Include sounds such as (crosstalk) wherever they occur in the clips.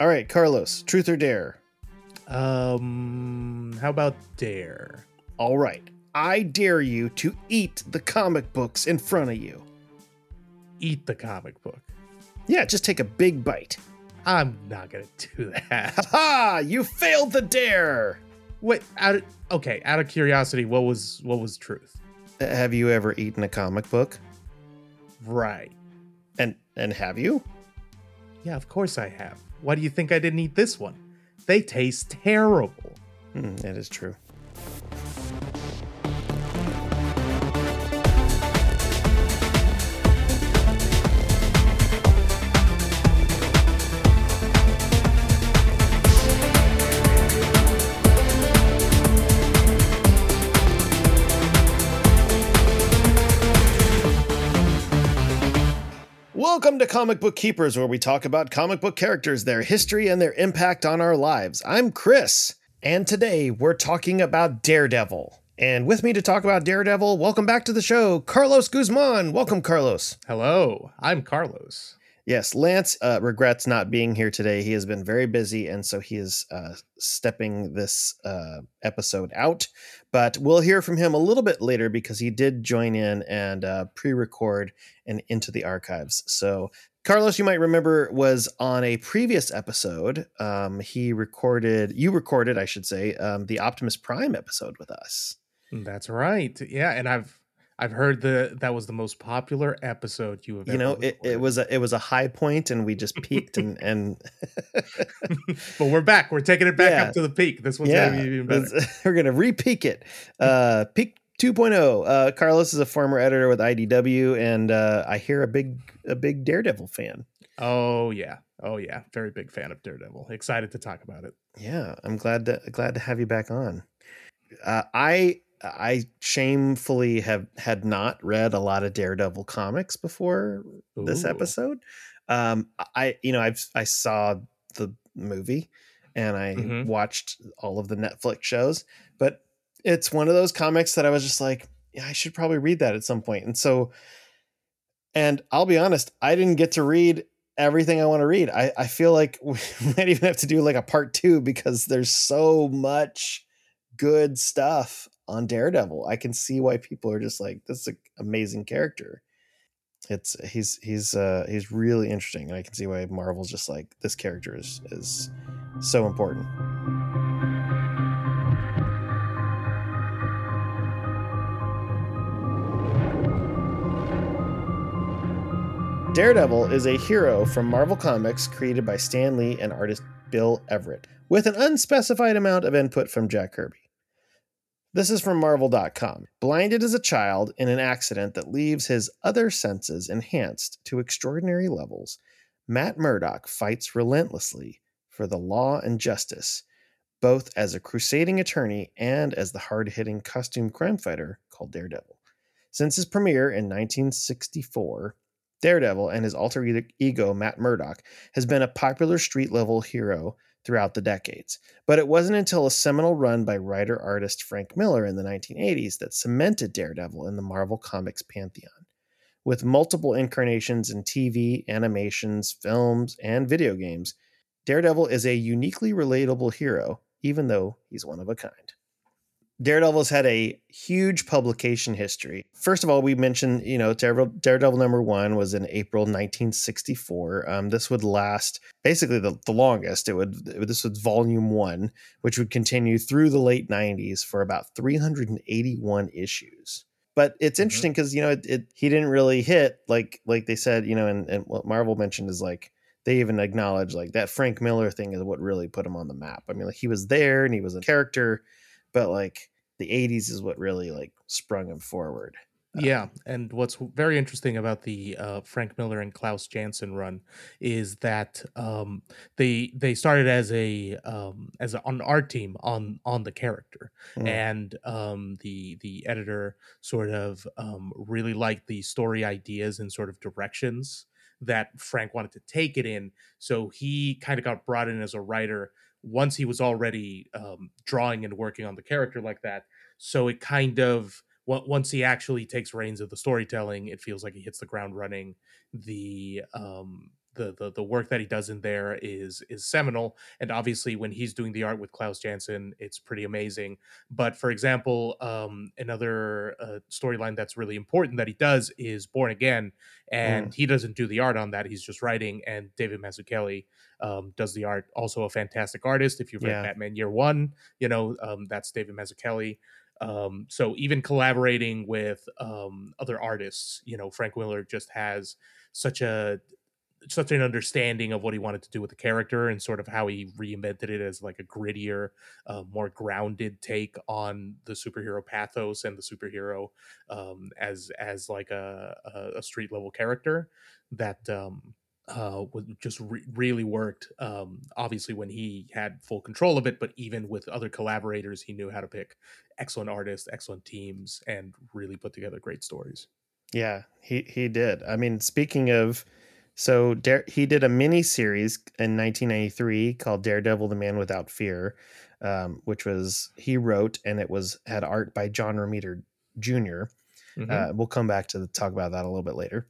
All right, Carlos, truth or dare? Um, how about dare? All right. I dare you to eat the comic books in front of you. Eat the comic book. Yeah, just take a big bite. I'm not gonna do that. (laughs) Ha ha! You failed the dare. Wait, out of, okay. Out of curiosity, what was what was truth? Have you ever eaten a comic book? Right. And and have you? Yeah, of course I have. Why do you think I didn't eat this one? They taste terrible. Hmm, that is true. Comic Book Keepers, where we talk about comic book characters, their history, and their impact on our lives. I'm Chris, and today we're talking about Daredevil. And with me to talk about Daredevil, welcome back to the show, Carlos Guzman. Welcome, Carlos. Hello, I'm Carlos. Yes, Lance uh, regrets not being here today. He has been very busy, and so he is uh, stepping this uh, episode out. But we'll hear from him a little bit later because he did join in and uh, pre-record and into the archives. So Carlos, you might remember, was on a previous episode. Um, he recorded, you recorded, I should say, um, the Optimus Prime episode with us. That's right. Yeah, and I've I've heard the that was the most popular episode you have. You ever know, it, it was a it was a high point, and we just (laughs) peaked and and (laughs) but we're back. We're taking it back Yeah. up to the peak. This one's yeah, gonna be even better. (laughs) we're gonna re-peak it. Uh, peak 2.0. Uh, Carlos is a former editor with IDW, and uh, I hear a big a big Daredevil fan. Oh yeah. Oh yeah. Very big fan of Daredevil. Excited to talk about it. Yeah, I'm glad to glad to have you back on. Uh, I I shamefully have had not read a lot of Daredevil comics before this episode. Um, I you know I've I saw the movie and I Mhm. watched all of the Netflix shows, but it's one of those comics that I was just like, yeah, I should probably read that at some point. And so, and I'll be honest, I didn't get to read everything I want to read. I, I feel like (laughs) we might even have to do like a part two because there's so much good stuff on Daredevil. I can see why people are just like, this is an amazing character. It's he's he's uh he's really interesting, and I can see why Marvel's just like this character is is so important. Daredevil is a hero from Marvel Comics created by Stan Lee and artist Bill Everett, with an unspecified amount of input from Jack Kirby. This is from Marvel.com. Blinded as a child in an accident that leaves his other senses enhanced to extraordinary levels, Matt Murdock fights relentlessly for the law and justice, both as a crusading attorney and as the hard hitting costume crime fighter called Daredevil. Since his premiere in 1964, Daredevil and his alter ego, Matt Murdock, has been a popular street level hero throughout the decades. But it wasn't until a seminal run by writer artist Frank Miller in the 1980s that cemented Daredevil in the Marvel Comics pantheon. With multiple incarnations in TV, animations, films, and video games, Daredevil is a uniquely relatable hero, even though he's one of a kind. Daredevil's had a huge publication history. First of all, we mentioned, you know, Daredevil, Daredevil number one was in April 1964. Um, this would last basically the, the longest. It would this was volume one, which would continue through the late 90s for about 381 issues. But it's Mhm. interesting because you know it, it he didn't really hit like like they said, you know, and, and what Marvel mentioned is like they even acknowledge like that Frank Miller thing is what really put him on the map. I mean, like he was there and he was a character, but like the 80s is what really like sprung him forward. Yeah, and what's very interesting about the uh, Frank Miller and Klaus Janson run is that um, they they started as a um, as a, an art team on on the character, Mm. and um, the the editor sort of um, really liked the story ideas and sort of directions that Frank wanted to take it in. So he kind of got brought in as a writer once he was already um, drawing and working on the character like that. So it kind of once he actually takes reins of the storytelling, it feels like he hits the ground running. The um, the, the the work that he does in there is is seminal and obviously when he's doing the art with klaus janson it's pretty amazing but for example um, another uh, storyline that's really important that he does is born again and mm. he doesn't do the art on that he's just writing and david mazzucchelli um, does the art also a fantastic artist if you've read yeah. batman year one you know um, that's david mazzucchelli um, so even collaborating with um, other artists you know frank miller just has such a such an understanding of what he wanted to do with the character and sort of how he reinvented it as like a grittier, uh, more grounded take on the superhero pathos and the superhero um, as as like a, a, street level character that um, uh, was just re- really worked. Um, obviously, when he had full control of it, but even with other collaborators, he knew how to pick excellent artists, excellent teams, and really put together great stories. Yeah, he he did. I mean, speaking of so Dare, he did a mini series in 1993 called Daredevil: The Man Without Fear, um, which was he wrote and it was had art by John Romita junior mm-hmm. uh, we'll come back to the, talk about that a little bit later.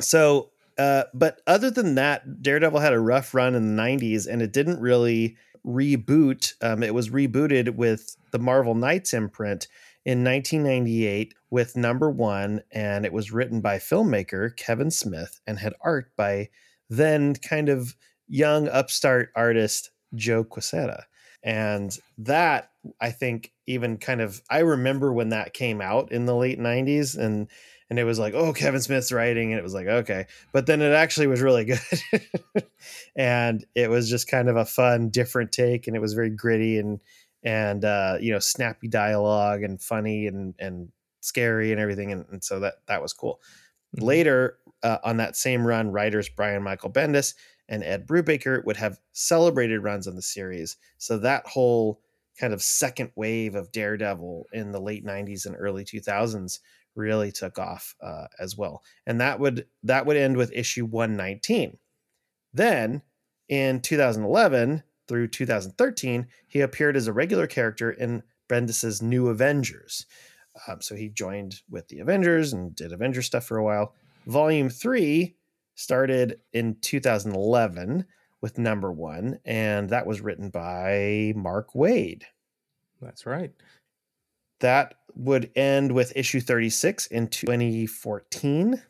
So, uh, but other than that, Daredevil had a rough run in the 90s, and it didn't really reboot. Um, it was rebooted with the Marvel Knights imprint in 1998 with number one, and it was written by filmmaker Kevin Smith and had art by then kind of young upstart artist Joe Quesada. And that I think even kind of I remember when that came out in the late 90s and and it was like, oh, Kevin Smith's writing, and it was like, okay. But then it actually was really (laughs) good. and it was just kind of a fun, different take, and it was very gritty and and uh, you know snappy dialogue and funny and and scary and everything and, and so that that was cool. Mm-hmm. later uh, on that same run writers brian michael bendis and ed brubaker would have celebrated runs on the series. So that whole kind of second wave of daredevil in the late 90s and early 2000s really took off uh, as well. And that would that would end with issue 119 then in 2011 through 2013, he appeared as a regular character in Bendis's New Avengers. Um, so he joined with the Avengers and did Avenger stuff for a while. Volume three started in 2011 with number one, and that was written by Mark Waid. That's right. That would end with issue 36 in 2014.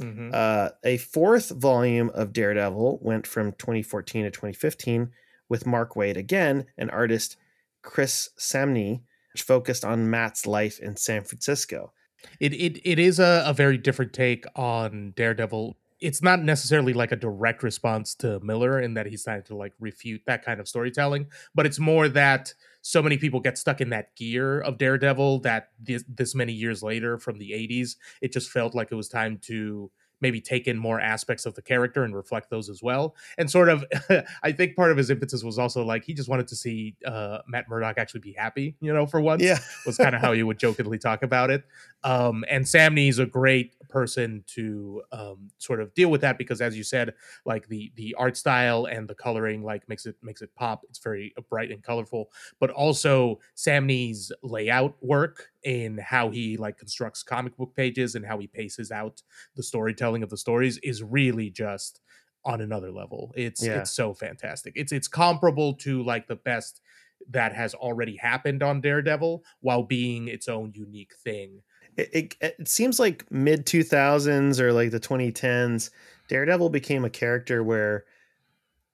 Mm-hmm. Uh, a fourth volume of Daredevil went from 2014 to 2015 with Mark Waid again, and artist Chris Samnee, which focused on Matt's life in San Francisco. It it it is a, a very different take on Daredevil. It's not necessarily like a direct response to Miller in that he's trying to like refute that kind of storytelling, but it's more that so many people get stuck in that gear of Daredevil that this, this many years later from the 80s, it just felt like it was time to maybe take in more aspects of the character and reflect those as well. And sort of, (laughs) I think part of his impetus was also like he just wanted to see uh, Matt Murdock actually be happy, you know, for once. Yeah, (laughs) was kind of how he would jokingly talk about it. Um, and Samnee's a great person to um, sort of deal with that because, as you said, like the the art style and the coloring like makes it makes it pop. It's very bright and colorful, but also Samnee's layout work in how he like constructs comic book pages and how he paces out the storytelling of the stories is really just on another level. It's yeah. it's so fantastic. It's it's comparable to like the best that has already happened on Daredevil while being its own unique thing it, it, it seems like mid 2000s or like the 2010s daredevil became a character where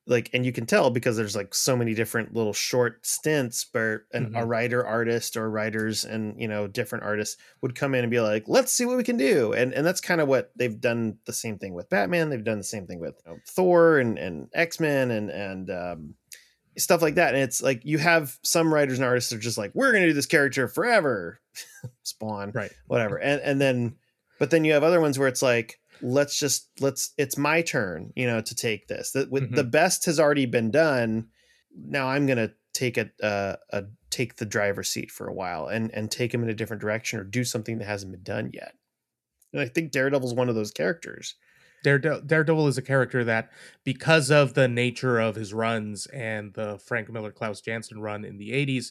like and you can tell because there's like so many different little short stints where an, mm-hmm. a writer artist or writers and you know different artists would come in and be like let's see what we can do and and that's kind of what they've done the same thing with batman they've done the same thing with you know, thor and and x-men and and um, stuff like that. And it's like you have some writers and artists are just like, we're gonna do this character forever. (laughs) Spawn. Right. Whatever. (laughs) And and then but then you have other ones where it's like, let's just let's it's my turn, you know, to take this. The with mm-hmm. the best has already been done. Now I'm gonna take a, uh, a take the driver's seat for a while and and take him in a different direction or do something that hasn't been done yet. And I think Daredevil's one of those characters Daredevil, Daredevil is a character that, because of the nature of his runs and the Frank Miller Klaus Janson run in the '80s,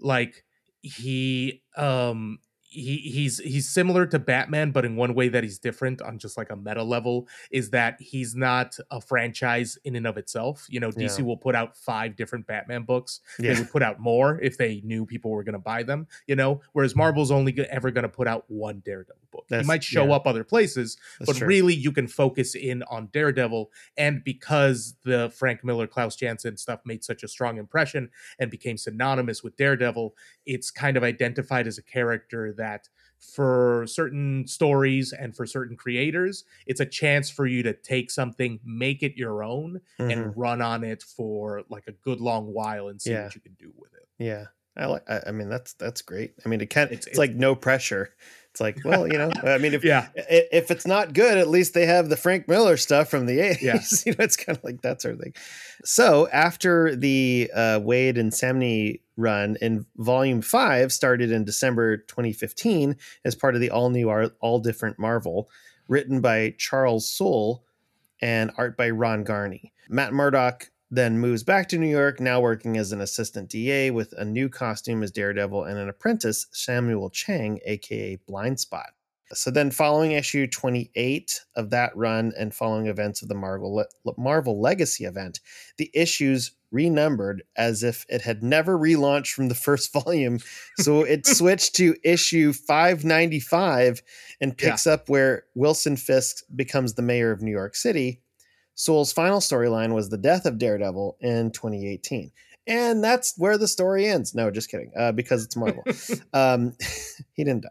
like he um he he's he's similar to Batman, but in one way that he's different on just like a meta level is that he's not a franchise in and of itself. You know, DC Yeah. will put out five different Batman books. Yeah. They would put out more if they knew people were going to buy them. You know, whereas mm. Marvel's only ever going to put out one Daredevil book. That's- he might show yeah. up other places, That's but true. really you can focus in on Daredevil. And because the Frank Miller, Klaus Janson stuff made such a strong impression and became synonymous with Daredevil, it's kind of identified as a character that for certain stories and for certain creators, it's a chance for you to take something, make it your own, Mhm. and run on it for like a good long while and see Yeah. what you can do with it. Yeah, I like. I, I mean, that's that's great. I mean, it can. It's- It's, like no pressure. It's like, well, you know, (laughs) I mean, if Yeah. if it's not good, at least they have the Frank Miller stuff from the 80s. Yeah. (laughs) you know, it's kind of like that sort of thing. So after the uh, Waid and Samnee run in volume five started in December 2015 as part of the all new, all different Marvel, written by Charles Soule and art by Ron Garney. Matt Murdock then moves back to New York, now working as an assistant DA with a new costume as Daredevil and an apprentice, Samuel Chung, aka Blind Spot. So then, following issue 28 of that run and following events of the Marvel, Marvel Legacy event, the issues renumbered as if it had never relaunched from the first (laughs) volume. So it (laughs) switched to issue 595 and picks up where Wilson Fisk becomes the mayor of New York City. Soule's final storyline was the death of Daredevil in 2018. And that's where the story ends. No, just kidding. Uh, because it's Marvel. (laughs) um, (laughs) he didn't die.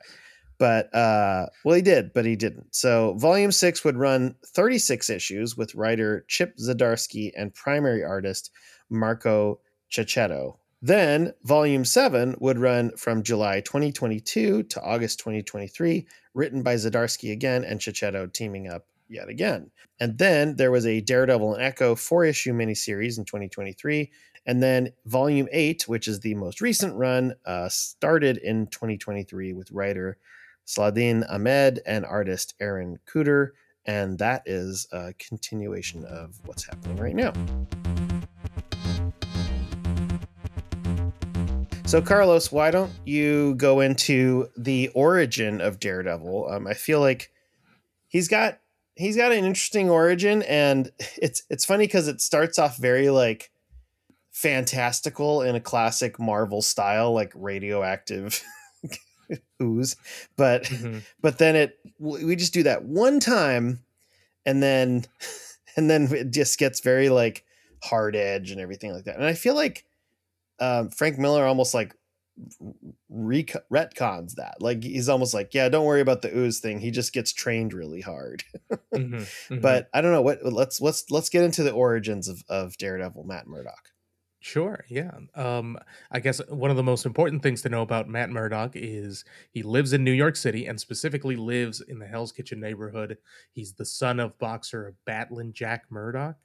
But, uh, well, he did, but he didn't. So, volume six would run 36 issues with writer Chip Zdarsky and primary artist Marco Checchetto. Then, volume seven would run from July 2022 to August 2023, written by Zdarsky again and Cecchetto teaming up yet again. And then there was a Daredevil and Echo four issue miniseries in 2023. And then volume eight, which is the most recent run, uh, started in 2023 with writer Saladin Ahmed and artist Aaron Kuder. And that is a continuation of what's happening right now. So, Carlos, why don't you go into the origin of Daredevil? Um, I feel like he's got he's got an interesting origin, and (laughs) it's it's funny because it starts off very like fantastical in a classic Marvel style, like radioactive (laughs) ooze, but Mhm. but then it we just do that one time, and then (laughs) and then it just gets very like hard edge and everything like that, and I feel like um, Frank Miller almost like rec- retcons that. Like he's almost like, yeah, don't worry about the ooze thing. He just gets trained really hard. (laughs) Mhm. Mhm. But I don't know what. Let's let's let's get into the origins of of Daredevil, Matt Murdock. Sure, yeah. Um, I guess one of the most important things to know about Matt Murdock is he lives in New York City and specifically lives in the Hell's Kitchen neighborhood. He's the son of boxer Batlin Jack Murdock.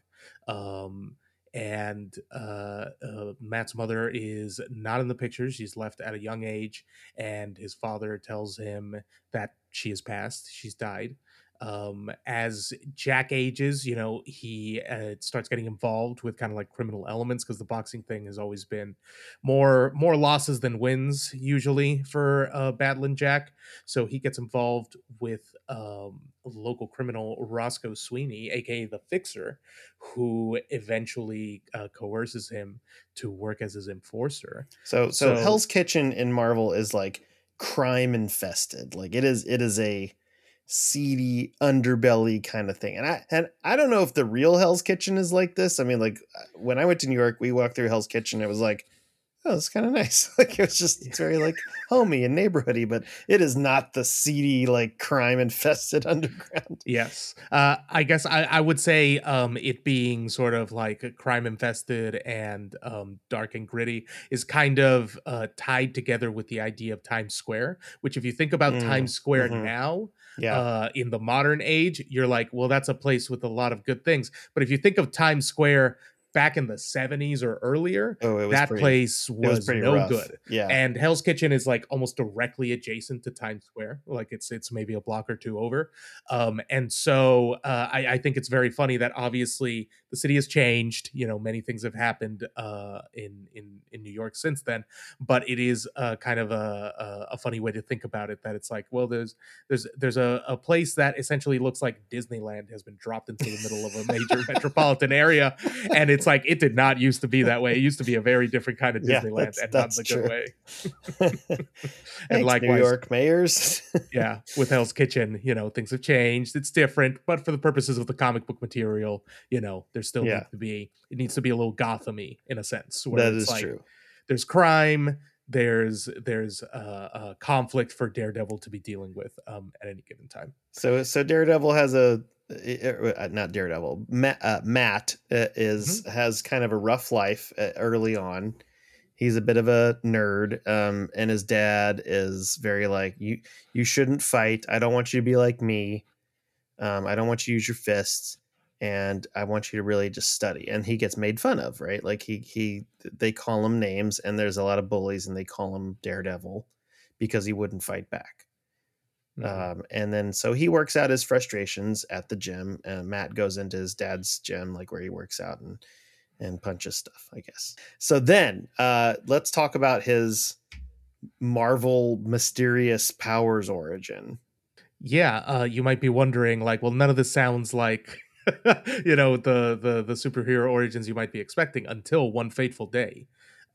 Um, and uh, uh, Matt's mother is not in the picture. She's left at a young age, and his father tells him that she has passed, she's died um as jack ages you know he uh, starts getting involved with kind of like criminal elements because the boxing thing has always been more more losses than wins usually for uh Batlin jack so he gets involved with um local criminal roscoe sweeney aka the fixer who eventually uh, coerces him to work as his enforcer So, so So- Hell's Kitchen in Marvel is like crime infested. Like it is it is a seedy underbelly kind of thing. And I and I don't know if the real Hell's Kitchen is like this. I mean, like uh, when I went to New York, we walked through Hell's Kitchen. It was like, oh, it's kind of nice. (laughs) Like it was just it's very like (laughs) homey and neighborhoody, but it is not the seedy like crime infested (laughs) underground. Yes. Uh, I guess I, I would say um, it being sort of like crime infested and um, dark and gritty is kind of uh, tied together with the idea of Times Square, which, if you think about Mm, Times Square mhm. now, Yeah. uh, in the modern age, you're like, well, that's a place with a lot of good things. But if you think of Times Square back in the 70s or earlier, Oh, that pretty, place was was, no rough. good. Yeah. And Hell's Kitchen is like almost directly adjacent to Times Square. Like it's it's maybe a block or two over. Um, and so uh, I, I think it's very funny that obviously the city has changed. You know, many things have happened uh, in in in New York since then. But it is uh, kind of a, a a funny way to think about it. That it's like, well, there's there's there's a, a place that essentially looks like Disneyland has been dropped into the middle of a major (laughs) metropolitan area, and it's like it did not used to be that way. It used to be a very different kind of (laughs) Yeah, Disneyland, that's- and not that's the true. good way. (laughs) (laughs) Thanks, New York mayors. yeah, with Hell's Kitchen, you know, things have changed. It's different, but for the purposes of the comic book material, you know, there still Yeah. needs to be it needs to be a little Gothamy in a sense. Where that it's is like, true. There's crime. There's there's a, uh, conflict for Daredevil to be dealing with um, at any given time. So so Daredevil has a uh, not Daredevil. Matt, uh, Matt uh, is Mm-hmm. has kind of a rough life uh, early on. He's a bit of a nerd, um, and his dad is very like you. You shouldn't fight. I don't want you to be like me. Um, I don't want you to use your fists, and I want you to really just study. And he gets made fun of, right? Like he he they call him names, and there's a lot of bullies, and they call him Daredevil because he wouldn't fight back. Mhm. Um, and then so he works out his frustrations at the gym, and Matt goes into his dad's gym, like where he works out and and punches stuff, I guess. So then uh, let's talk about his Marvel mysterious powers origin. yeah uh you might be wondering like well none of this sounds like (laughs) you know the the the superhero origins you might be expecting until one fateful day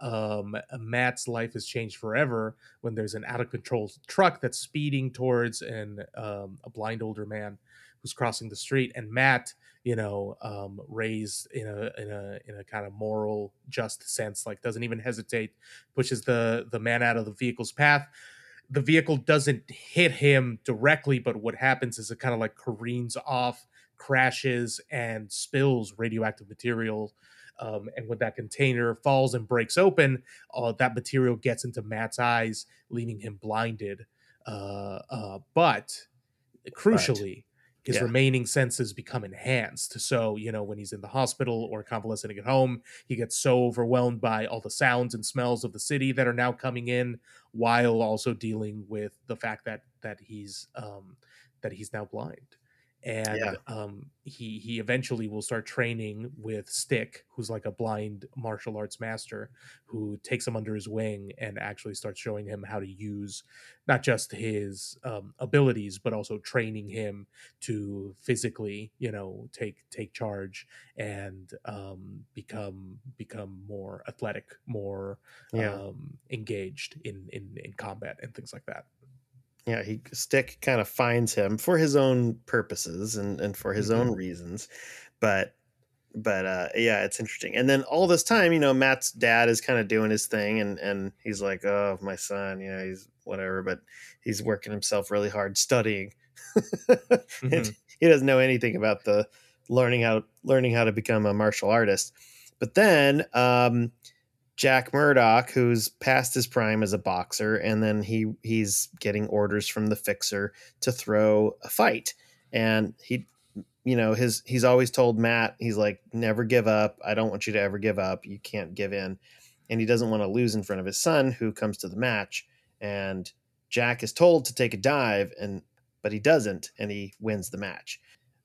um matt's life has changed forever when there's an out of control truck that's speeding towards an um a blind older man who's crossing the street and matt you know um raised in a in a in a kind of moral just sense like doesn't even hesitate pushes the the man out of the vehicle's path the vehicle doesn't hit him directly, but what happens is it kind of like careens off, crashes, and spills radioactive material. Um, and when that container falls and breaks open, uh, that material gets into Matt's eyes, leaving him blinded. Uh, uh, but crucially, his yeah. remaining senses become enhanced. So, you know, when he's in the hospital or convalescing at home, he gets so overwhelmed by all the sounds and smells of the city that are now coming in while also dealing with the fact that that he's um that he's now blind and Yeah. um he he eventually will start training with stick who's like a blind martial arts master who takes him under his wing and actually starts showing him how to use not just his um, abilities but also training him to physically you know take take charge and um become become more athletic more Yeah, um, engaged in, in in combat and things like that. Yeah. He Stick kind of finds him for his own purposes and and for his own reasons, but but uh yeah it's interesting and then all this time you know matt's dad is kind of doing his thing and and he's like oh my son you know he's whatever but he's working himself really hard studying (laughs) Mm-hmm. he doesn't know anything about the learning how learning how to become a martial artist but then um jack murdock who's past his prime as a boxer and then he he's getting orders from the fixer to throw a fight. And he you know his he's always told matt he's like never give up. I don't want you to ever give up. You can't give in. And he doesn't want to lose in front of his son who comes to the match and jack is told to take a dive and but he doesn't and he wins the match.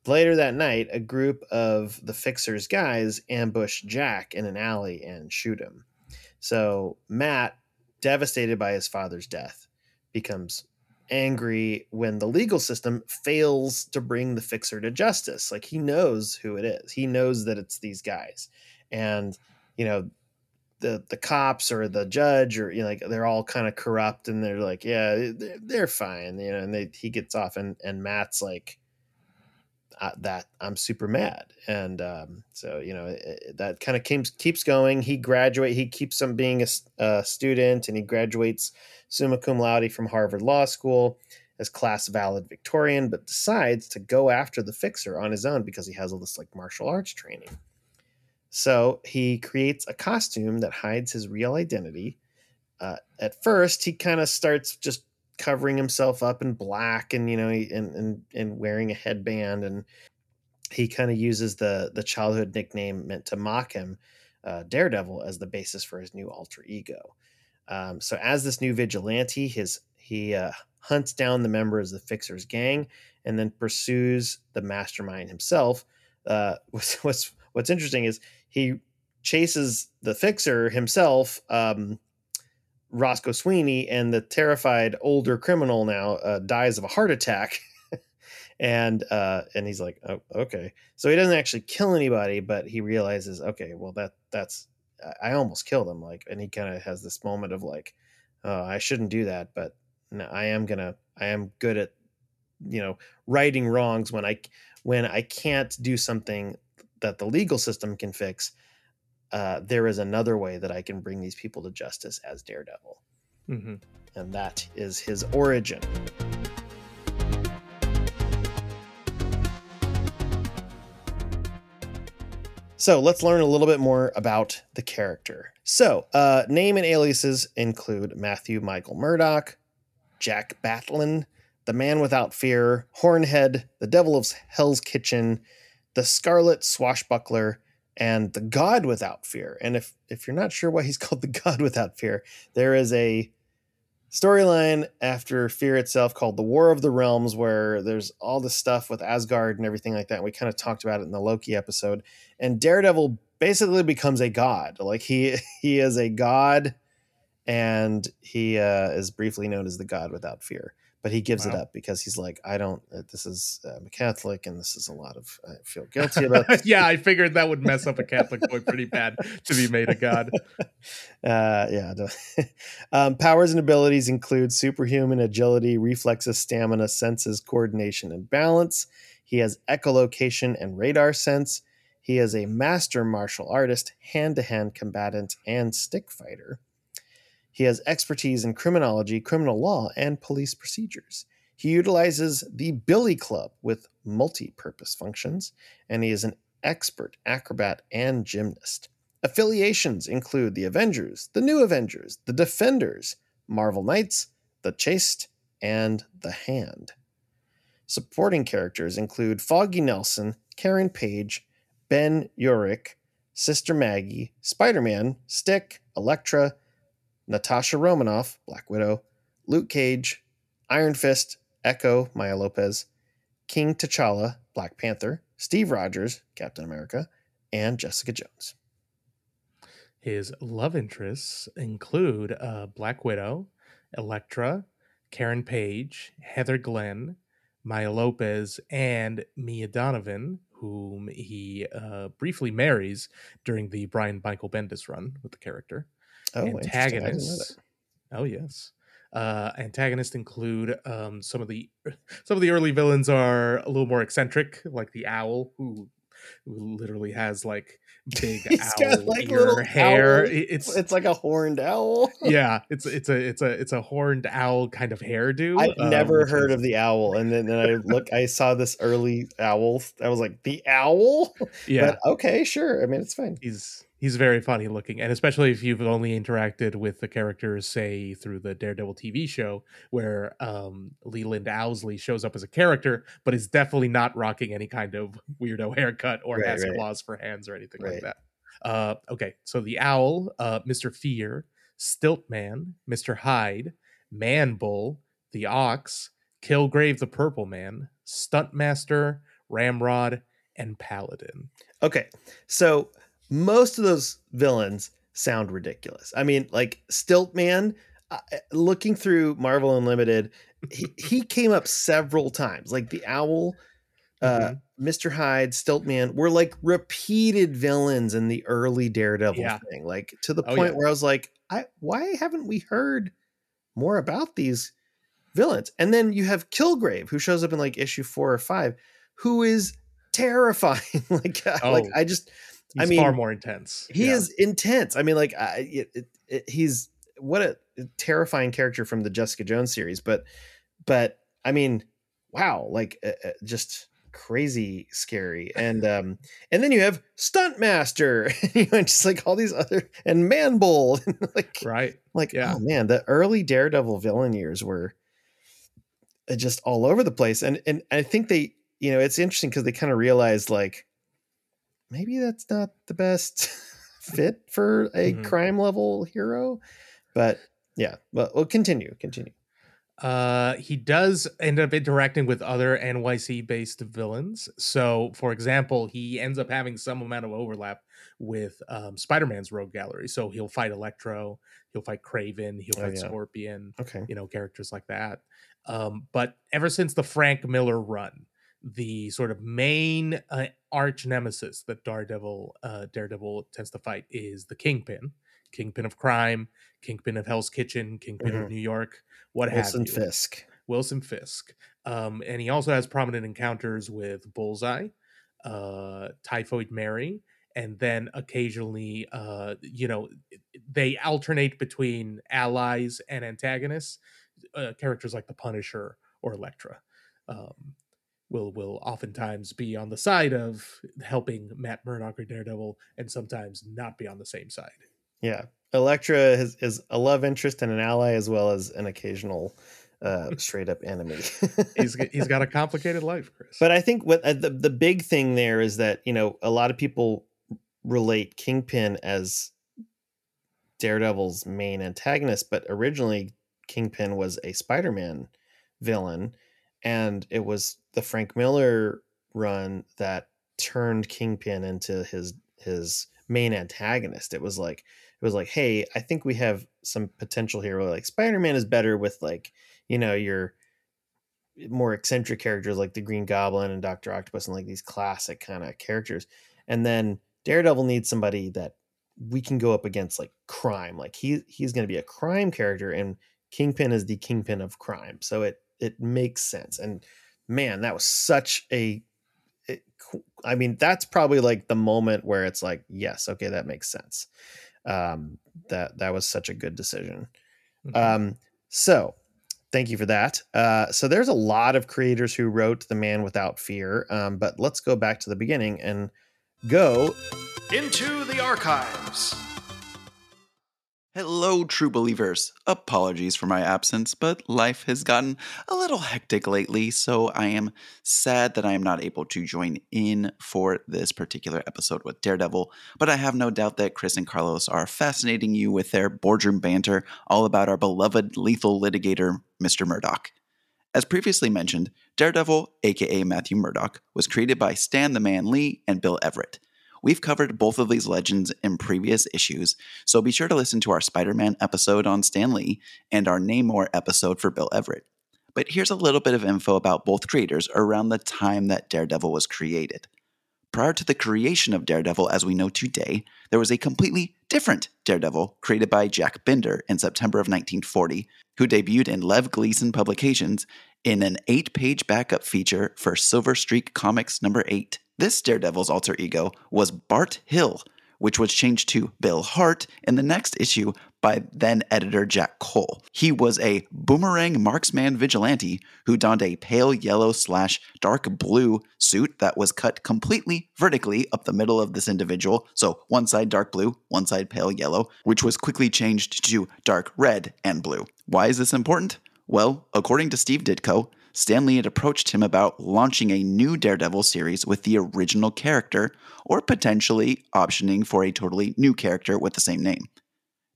Later that night a group of the fixer's guys ambush jack in an alley and shoot him so matt devastated by his father's death becomes angry when the legal system fails to bring the fixer to justice. Like he knows who it is. He knows that it's these guys. And you know, the the cops or the judge or you know like they're all kind of corrupt and they're like, yeah, they're, they're fine, you know, and they he gets off and and Matt's like that I'm super mad. And um, so, you know, it, that kind of keeps keeps going. He graduate. He keeps on being a student, and he graduates summa cum laude from Harvard Law School as class valid Victorian, but decides to go after the fixer on his own because he has all this like martial arts training. So he creates a costume that hides his real identity. Uh, at first, he kind of starts just covering himself up in black and you know and and and wearing a headband and he kind of uses the the childhood nickname meant to mock him, uh, Daredevil, as the basis for his new alter ego. Um, so as this new vigilante, his he uh, hunts down the members of the Fixers gang and then pursues the mastermind himself. Uh, (laughs) what's, what's what's interesting is he chases the Fixer himself, um, Roscoe Sweeney, and the terrified older criminal now uh, dies of a heart attack. (laughs) and uh, and he's like, oh, okay. So he doesn't actually kill anybody, but he realizes, okay, well that that's I almost killed him. Like, and he kind of has this moment of like, oh, I shouldn't do that, but no, I am gonna, I am good at, you know, righting wrongs when I when I can't do something that the legal system can fix. Uh, there is another way that I can bring these people to justice as Daredevil, Mm-hmm. and that is his origin. So let's learn a little bit more about the character. So, uh, name and aliases include Matthew Michael Murdock, Jack Batlin, the Man Without Fear, Hornhead, the Devil of Hell's Kitchen, the Scarlet Swashbuckler, and the God Without Fear. And if if you're not sure why he's (laughs) called the God Without Fear, there is a storyline after Fear itself called the War of the Realms, where there's all this stuff with Asgard and everything like that. We kind of talked about it in the Loki episode, and Daredevil basically becomes a god. Like he (laughs) he is a god, and he uh, is briefly known as the God Without Fear. But he gives it up because he's like, I don't. uh, This is uh, I'm a Catholic, and this is a lot of. I feel (laughs) guilty about. this. yeah, I figured that would mess up a Catholic boy pretty bad to be made a god. (laughs) Uh, yeah. (laughs) um, powers and abilities include superhuman agility, reflexes, stamina, senses, coordination, and balance. He has echolocation and radar sense. He is a master martial artist, hand to hand combatant, and stick fighter. He has expertise in criminology, criminal law, and police procedures. He utilizes the Billy Club with multi purpose functions, and he is an expert acrobat and gymnast. Affiliations include the Avengers, the New Avengers, the Defenders, Marvel Knights, the Chaste, and the Hand. Supporting characters include Foggy Nelson, Karen Page, Ben Urich, Sister Maggie, Spider Man, Stick, Elektra, Natasha Romanoff, Black Widow, Luke Cage, Iron Fist, Echo, Maya Lopez, King T'Challa, Black Panther, Steve Rogers, Captain America, and Jessica Jones. His love interests include uh, Black Widow, Elektra, Karen Page, Heather Glenn, Maya Lopez, and Mia Donovan, whom he uh, briefly marries during the Brian Michael Bendis run with the character. Oh, interesting. I didn't know that. antagonists. Oh yes. Uh, antagonists include um, some of the (laughs) some of the early villains are a little more eccentric, like the owl, who, who literally has like big (laughs) He's owl got, like, ear little hair. owl- It's It's like a horned owl. (laughs) yeah, it's it's a it's a it's a horned owl kind of hairdo. I've um, never heard is- of the owl, and then, then I look. I saw this early owl. I was like, the owl. Yeah, But okay, sure. I mean, it's fine. he's he's very funny looking and especially if you've only interacted with the characters say through the daredevil tv show where um leland owsley shows up as a character but is definitely not rocking any kind of weirdo haircut or Right, has right. claws for hands or anything Right. like that uh okay so the owl uh mr fear stiltman mr hyde man bull the ox killgrave the purple man stuntmaster ramrod and paladin Okay, so most of those villains sound ridiculous. I mean, like Stiltman. Uh, looking through Marvel Unlimited, he, (laughs) he came up several times. Like the owl, uh, Mhm. Mr. Hyde, Stiltman were like repeated villains in the early Daredevil Yeah. thing. Like to the Oh, point yeah. where I was like, I why haven't we heard more about these villains? And then you have Kilgrave, who shows up in like issue four or five, who is terrifying. (laughs) like, uh, like Oh, I just He's I mean, far more intense. he Yeah. is intense. I mean, like I, it, it, it, he's what a terrifying character from the Jessica Jones series. But, but I mean, wow, like uh, uh, just crazy scary. (laughs) And um, and then you have Stuntmaster, (laughs) you know, and just like all these other and man Manbull, (laughs) like right. like Yeah. oh man, the early Daredevil villain years were uh, just all over the place. And and I think they you know, it's interesting because they kind of realized like maybe that's not the best (laughs) fit for a Mhm. crime level hero. But yeah, well, we'll continue, continue. Uh, he does end up interacting with other NYC based villains. So, for example, he ends up having some amount of overlap with um, Spider Man's Rogue Gallery. So he'll fight Electro, he'll fight Kraven, he'll Oh, fight yeah. Scorpion, Okay. you know, characters like that. Um, but ever since the Frank Miller run, the sort of main uh, arch nemesis that Daredevil uh, Daredevil tends to fight is the Kingpin, Kingpin of crime, Kingpin of Hell's Kitchen, Kingpin Mhm. of New York, what Wilson have you. Fisk. Wilson Fisk. Um, and he also has prominent encounters with Bullseye, uh, Typhoid Mary, and then occasionally, uh, you know, they alternate between allies and antagonists. Uh, characters like the Punisher or Elektra um, will will oftentimes be on the side of helping Matt Murdock or Daredevil, and sometimes not be on the same side. Yeah. Elektra is, is a love interest and an ally as well as an occasional uh, (laughs) straight up enemy. He's he's got a (laughs) complicated life, Chris. But I think what uh, the the big thing there is that you know a lot of people relate Kingpin as Daredevil's main antagonist, but originally Kingpin was a Spider-Man villain, and it was the Frank Miller run that turned Kingpin into his his main antagonist. It was like it was like, hey, I think we have some potential here. Like Spider-Man is better with like you know your more eccentric characters like the Green Goblin and Doctor Octopus and like these classic kind of characters. And then Daredevil needs somebody that we can go up against like crime. Like he he's going to be a crime character and Kingpin is the kingpin of crime. So it it makes sense. And man, that was such a it, I mean, that's probably like the moment where it's like, yes, okay, that makes sense. Um, that that was such a good decision. Mhm. Um, so thank you for that. Uh, so there's a lot of creators who wrote The Man Without Fear, um, but let's go back to the beginning and go into the archives. Hello, true believers. Apologies for my absence, but life has gotten a little hectic lately, so I am sad that I am not able to join in for this particular episode with Daredevil. But I have no doubt that Chris and Carlos are fascinating you with their boardroom banter all about our beloved lethal litigator, Mr. Murdock. As previously mentioned, Daredevil, aka Matthew Murdock, was created by Stan the Man Lee and Bill Everett. We've covered both of these legends in previous issues, so be sure to listen to our Spider Man episode on Stan Lee and our Namor episode for Bill Everett. But here's a little bit of info about both creators around the time that Daredevil was created. Prior to the creation of Daredevil as we know today, there was a completely different Daredevil created by Jack Binder in September of 1940, who debuted in Lev Gleason Publications in an eight page backup feature for Silver Streak Comics number 8. This Daredevil's alter ego was Bart Hill, which was changed to Bill Hart in the next issue by then editor Jack Cole. He was a boomerang marksman vigilante who donned a pale yellow slash dark blue suit that was cut completely vertically up the middle of this individual. So one side dark blue, one side pale yellow, which was quickly changed to dark red and blue. Why is this important? Well, according to Steve Ditko, Stan Lee had approached him about launching a new Daredevil series with the original character, or potentially optioning for a totally new character with the same name.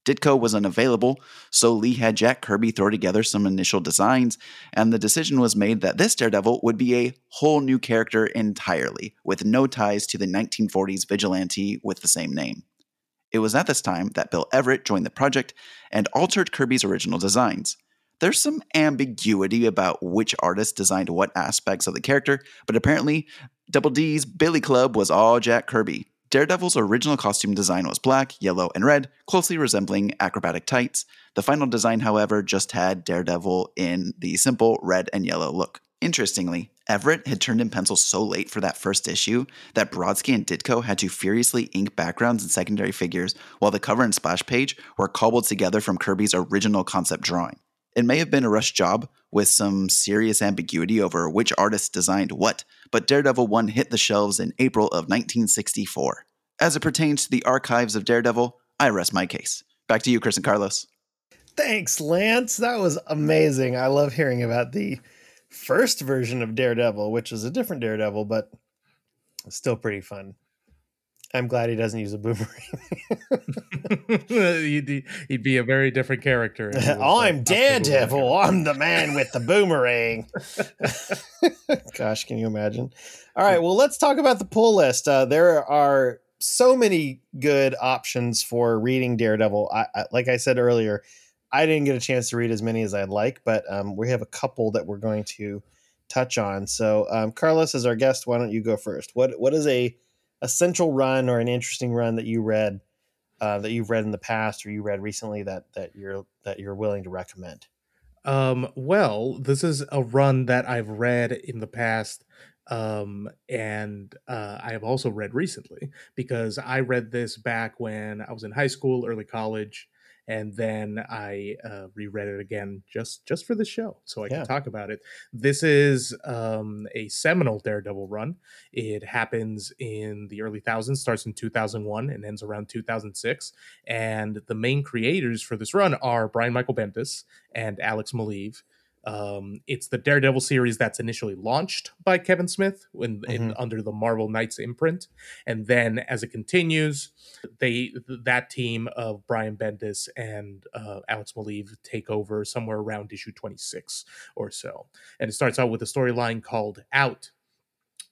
Ditko was unavailable, so Lee had Jack Kirby throw together some initial designs, and the decision was made that this Daredevil would be a whole new character entirely, with no ties to the 1940s vigilante with the same name. It was at this time that Bill Everett joined the project and altered Kirby's original designs. There's some ambiguity about which artist designed what aspects of the character, but apparently, Double D's Billy Club was all Jack Kirby. Daredevil's original costume design was black, yellow, and red, closely resembling acrobatic tights. The final design, however, just had Daredevil in the simple red and yellow look. Interestingly, Everett had turned in pencil so late for that first issue that Brodsky and Ditko had to furiously ink backgrounds and secondary figures, while the cover and splash page were cobbled together from Kirby's original concept drawing. It may have been a rush job with some serious ambiguity over which artist designed what, but Daredevil 1 hit the shelves in April of 1964. As it pertains to the archives of Daredevil, I rest my case. Back to you, Chris and Carlos. Thanks, Lance. That was amazing. I love hearing about the first version of Daredevil, which is a different Daredevil, but still pretty fun. I'm glad he doesn't use a boomerang. (laughs) he'd, he'd be a very different character. (laughs) I'm Daredevil. I'm the man with the boomerang. (laughs) Gosh, can you imagine? All right, well, let's talk about the pull list. Uh, there are so many good options for reading Daredevil. I, I, like I said earlier, I didn't get a chance to read as many as I'd like, but um, we have a couple that we're going to touch on. So, um, Carlos, as our guest, why don't you go first? What What is a essential run or an interesting run that you read uh, that you've read in the past or you read recently that that you're that you're willing to recommend? Um, well, this is a run that I've read in the past um, and uh, I have also read recently because I read this back when I was in high school, early college, and then I uh, reread it again just just for the show, so I yeah. can talk about it. This is um, a seminal Daredevil run. It happens in the early thousands, starts in two thousand one, and ends around two thousand six. And the main creators for this run are Brian Michael Bendis and Alex Maleev. Um, it's the Daredevil series that's initially launched by Kevin Smith in, mm-hmm. in, under the Marvel Knights imprint, and then as it continues, they that team of Brian Bendis and uh, Alex Maleev take over somewhere around issue twenty six or so, and it starts out with a storyline called Out,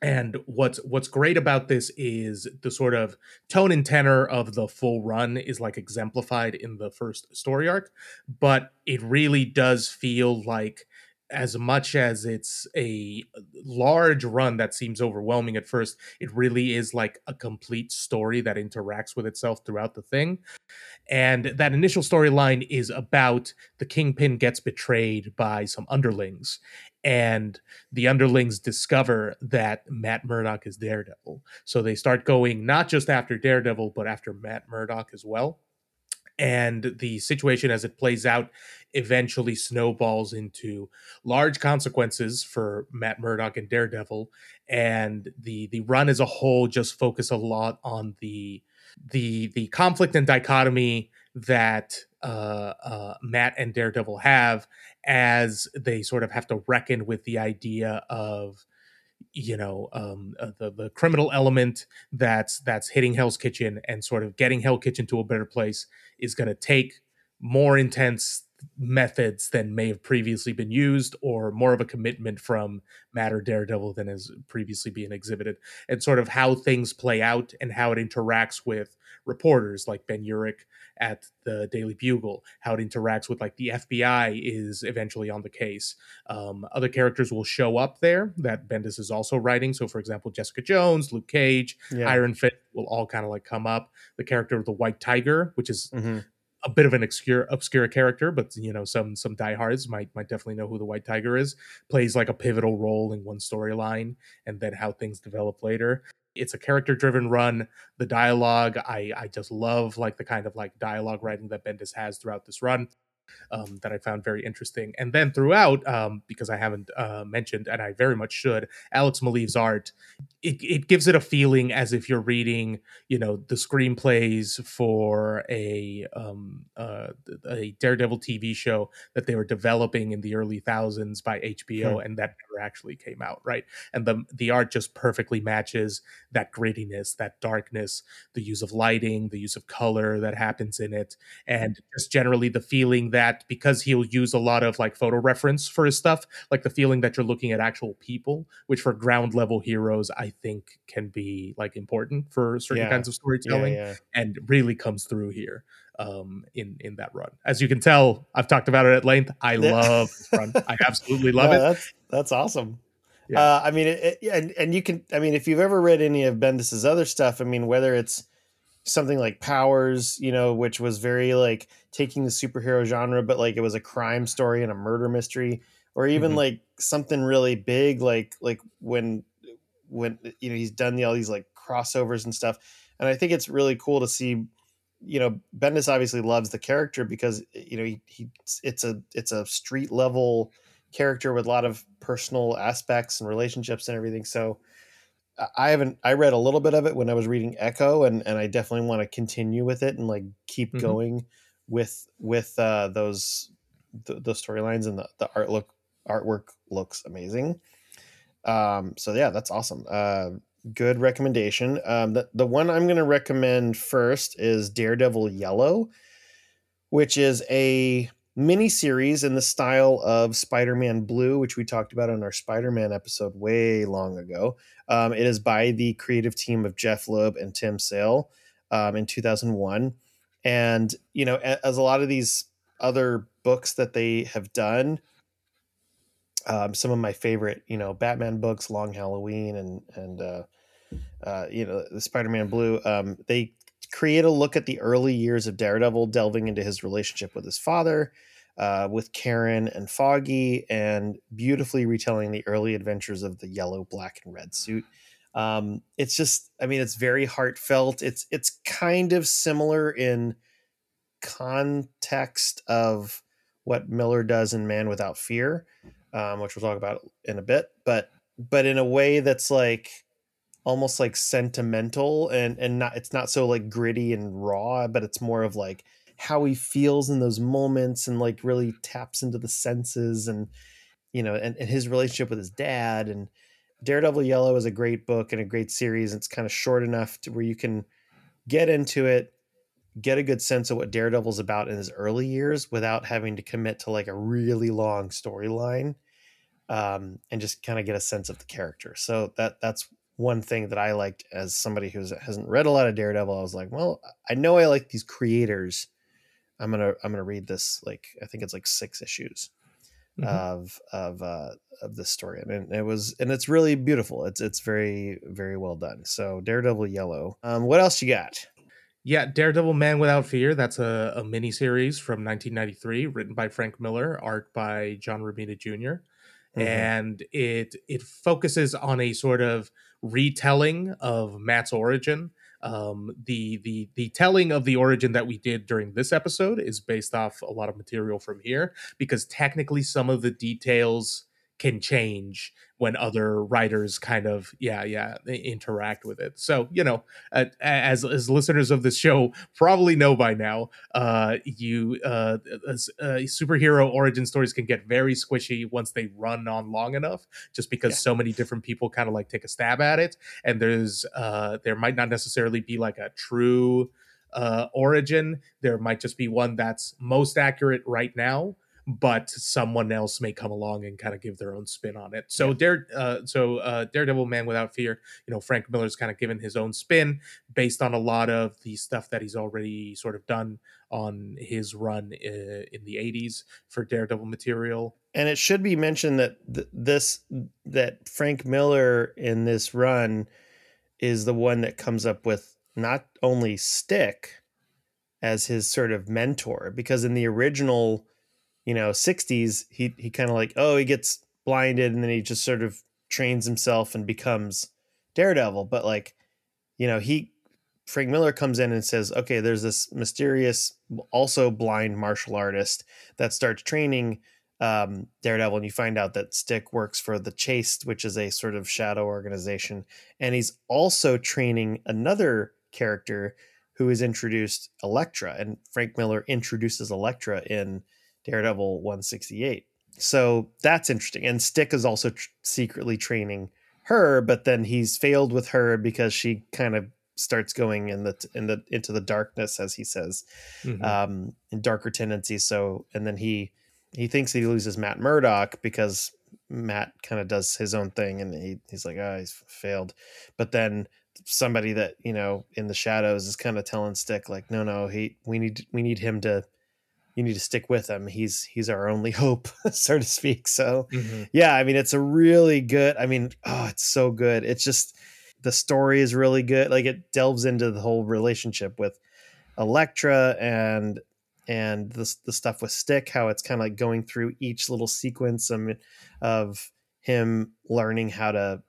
and what's what's great about this is the sort of tone and tenor of the full run is like exemplified in the first story arc but it really does feel like as much as it's a large run that seems overwhelming at first it really is like a complete story that interacts with itself throughout the thing. And that initial storyline is about the kingpin gets betrayed by some underlings and the underlings discover that Matt Murdock is Daredevil. So they start going not just after Daredevil, but after Matt Murdock as well. And the situation as it plays out eventually snowballs into large consequences for Matt Murdock and Daredevil. And the the run as a whole just focus a lot on the the the conflict and dichotomy that uh, uh, Matt and Daredevil have as they sort of have to reckon with the idea of you know um, uh, the the criminal element that's that's hitting Hell's Kitchen and sort of getting Hell Kitchen to a better place is going to take more intense methods than may have previously been used or more of a commitment from matter daredevil than has previously been exhibited. And sort of how things play out and how it interacts with reporters like ben urich at the daily bugle how it interacts with like the fbi is eventually on the case um, other characters will show up there that bendis is also writing so for example jessica jones luke cage yeah. iron fist will all kind of like come up the character of the white tiger which is mm-hmm a bit of an obscure obscure character, but you know some some diehards might might definitely know who the White Tiger is. Plays like a pivotal role in one storyline, and then how things develop later. It's a character driven run. The dialogue, I I just love like the kind of like dialogue writing that Bendis has throughout this run um, that I found very interesting. And then throughout, um, because I haven't uh, mentioned, and I very much should, Alex Maleev's art, it, it gives it a feeling as if you're reading, you know, the screenplays for a um, uh, a Daredevil TV show that they were developing in the early thousands by HBO, hmm. and that never actually came out, right? And the the art just perfectly matches that grittiness, that darkness, the use of lighting, the use of color that happens in it, and just generally the feeling that that because he'll use a lot of like photo reference for his stuff, like the feeling that you're looking at actual people, which for ground level heroes, I think can be like important for certain yeah. kinds of storytelling yeah, yeah. and really comes through here um, in in that run. As you can tell, I've talked about it at length. I love this run. I (laughs) absolutely love it. That's that's awesome. Uh, I mean, it, it, and and you can. I mean, if you've ever read any of Bendis's other stuff, I mean, whether it's something like Powers, you know, which was very like taking the superhero genre, but like it was a crime story and a murder mystery, or even mm-hmm. like something really big, like like when when you know he's done the, all these like crossovers and stuff. And I think it's really cool to see, you know, Bendis obviously loves the character because you know he, he it's a it's a street level character with a lot of personal aspects and relationships and everything. So I haven't I read a little bit of it when I was reading Echo and and I definitely want to continue with it and like keep mm-hmm. going with with uh those the, the storylines and the, the art look artwork looks amazing. Um, so yeah, that's awesome. Uh, good recommendation. Um, the the one I'm going to recommend first is Daredevil Yellow, which is a mini series in the style of Spider-Man Blue, which we talked about on our Spider-Man episode way long ago. Um, it is by the creative team of Jeph Loeb and Tim Sale um, in 2001, and you know, as a lot of these other books that they have done, um, some of my favorite, you know, Batman books, Long Halloween, and and uh, uh, you know, the Spider-Man Blue. Um, they create a look at the early years of Daredevil, delving into his relationship with his father, uh, with Karen and Foggy, and beautifully retelling the early adventures of the yellow, black, and red suit. Um, it's just, I mean, it's very heartfelt. It's it's kind of similar in context of what Miller does in Man Without Fear, um, which we'll talk about in a bit, but but in a way that's like almost like sentimental and and not it's not so like gritty and raw, but it's more of like how he feels in those moments and like really taps into the senses and you know and, and his relationship with his dad and Daredevil Yellow is a great book and a great series. It's kind of short enough to where you can get into it get a good sense of what Daredevil's about in his early years without having to commit to like a really long storyline um, and just kind of get a sense of the character. So that that's one thing that I liked as somebody who hasn't read a lot of Daredevil. I was like, well, I know I like these creators. I'm gonna I'm gonna read this like I think it's like six issues mm-hmm. of of uh, of this story, and it was and it's really beautiful. It's it's very very well done. So Daredevil Yellow. Um, what else you got? Yeah, Daredevil Man Without Fear. That's a, a mini series from 1993, written by Frank Miller, art by John Romita junior mm-hmm. And it it focuses on a sort of retelling of Matt's origin. Um, the the the telling of the origin that we did during this episode is based off a lot of material from here because technically some of the details can change when other writers kind of yeah yeah interact with it. So you know uh, as as listeners of this show probably know by now uh you uh, uh, superhero origin stories can get very squishy once they run on long enough just because yeah. so many different people kind of like take a stab at it. And there's uh there might not necessarily be like a true uh origin. There might just be one that's most accurate right now but someone else may come along and kind of give their own spin on it. So yeah. Dare, uh, so uh, Daredevil Man Without Fear, you know, Frank Miller's kind of given his own spin based on a lot of the stuff that he's already sort of done on his run uh, in the 80s for Daredevil material. And it should be mentioned that th- this that Frank Miller in this run is the one that comes up with not only Stick as his sort of mentor because in the original you know 60s he he kind of like oh he gets blinded and then he just sort of trains himself and becomes daredevil. But like you know he frank miller comes in and says okay there's this mysterious also blind martial artist that starts training um, daredevil and you find out that stick works for the chaste which is a sort of shadow organization. And he's also training another character who is introduced elektra. And frank miller introduces elektra in Daredevil 168. So that's interesting. And Stick is also tr- secretly training her, but then he's failed with her because she kind of starts going in the in the into the darkness, as he says, mm-hmm. um, in darker tendencies. So and then he he thinks he loses Matt Murdock because Matt kind of does his own thing, and he, he's like, ah, oh, he's failed. But then somebody that you know in the shadows is kind of telling Stick like, no, no, he we need we need him to you need to stick with him. He's he's our only (laughs) hope, so to speak. So mm-hmm. yeah, I mean it's a really good. I mean, oh, it's so good. It's just the story is really good. Like it delves into the whole relationship with Elektra and and the the stuff with Stick, how it's kind of like going through each little sequence of, of him learning how to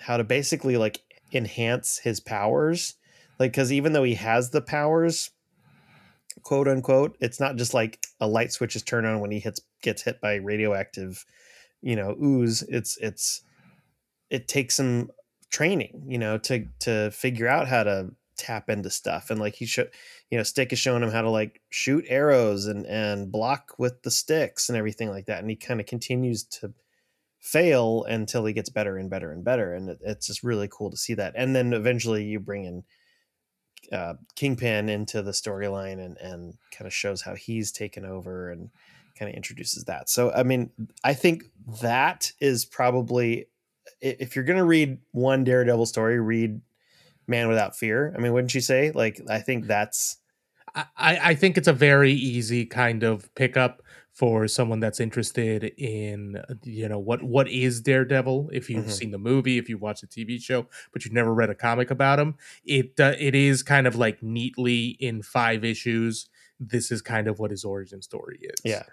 how to basically like enhance his powers. Like because even though he has the powers, quote unquote. It's not just like a light switch is turned on when he hits gets hit by radioactive, you know, ooze. It's it's it takes some training, you know, to to figure out how to tap into stuff and like he should you know stick is showing him how to like shoot arrows and and block with the sticks and everything like that and he kind of continues to fail until he gets better and better and better and it, it's just really cool to see that and then eventually you bring in uh, kingpin into the storyline and and kind of shows how he's taken over and kind of introduces that so i mean i think that is probably if you're going to read one daredevil story read Man Without Fear. I mean, wouldn't you say? Like, I think that's. I, I think it's a very easy kind of pickup for someone that's interested in you know what what is Daredevil. If you've mm-hmm. seen the movie, if you've watched the TV show, but you've never read a comic about him, it uh, it is kind of like neatly in five issues. This is kind of what his origin story is. Yeah,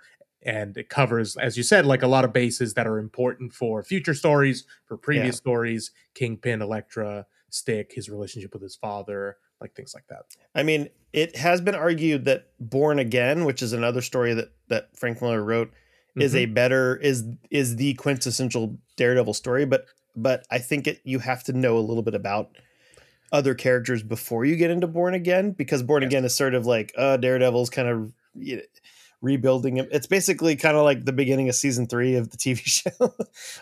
and it covers as you said like a lot of bases that are important for future stories for previous yeah. stories kingpin elektra stick, his relationship with his father, like things like that. I mean, it has been argued that Born Again, which is another story that that Frank Miller wrote, mm-hmm. is a mm-hmm. better is is the quintessential Daredevil story, but but I think it you have to know a little bit about other characters before you get into Born Again because Born. Again is sort of like uh Daredevil's kind of you know, rebuilding him. It's basically kind of like the beginning of season 3 of the TV (laughs) show.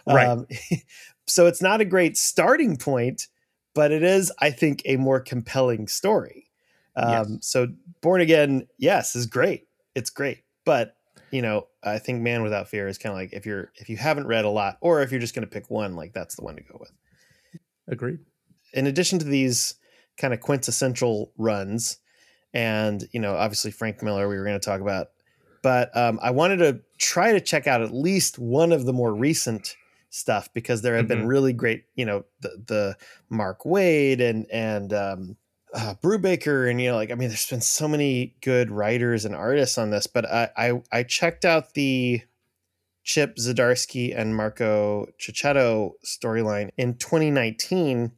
right. Um, (laughs) so it's not a great starting point but it is, I think, a more compelling story. Um, yes. So, Born Again, yes, is great. It's great, but you know, I think Man Without Fear is kind of like if you're if you haven't read a lot, or if you're just going to pick one, like that's the one to go with. Agreed. In addition to these kind of quintessential runs, and you know, obviously Frank Miller, we were going to talk about, but um, I wanted to try to check out at least one of the more recent stuff because there have mm-hmm. been really great, you know, the, the Mark Waid and and um, uh, Brubaker and you know, like I mean, there's been so many good writers and artists on this, but I I, I checked out the Chip Zdarsky and Marco Checchetto storyline in 2019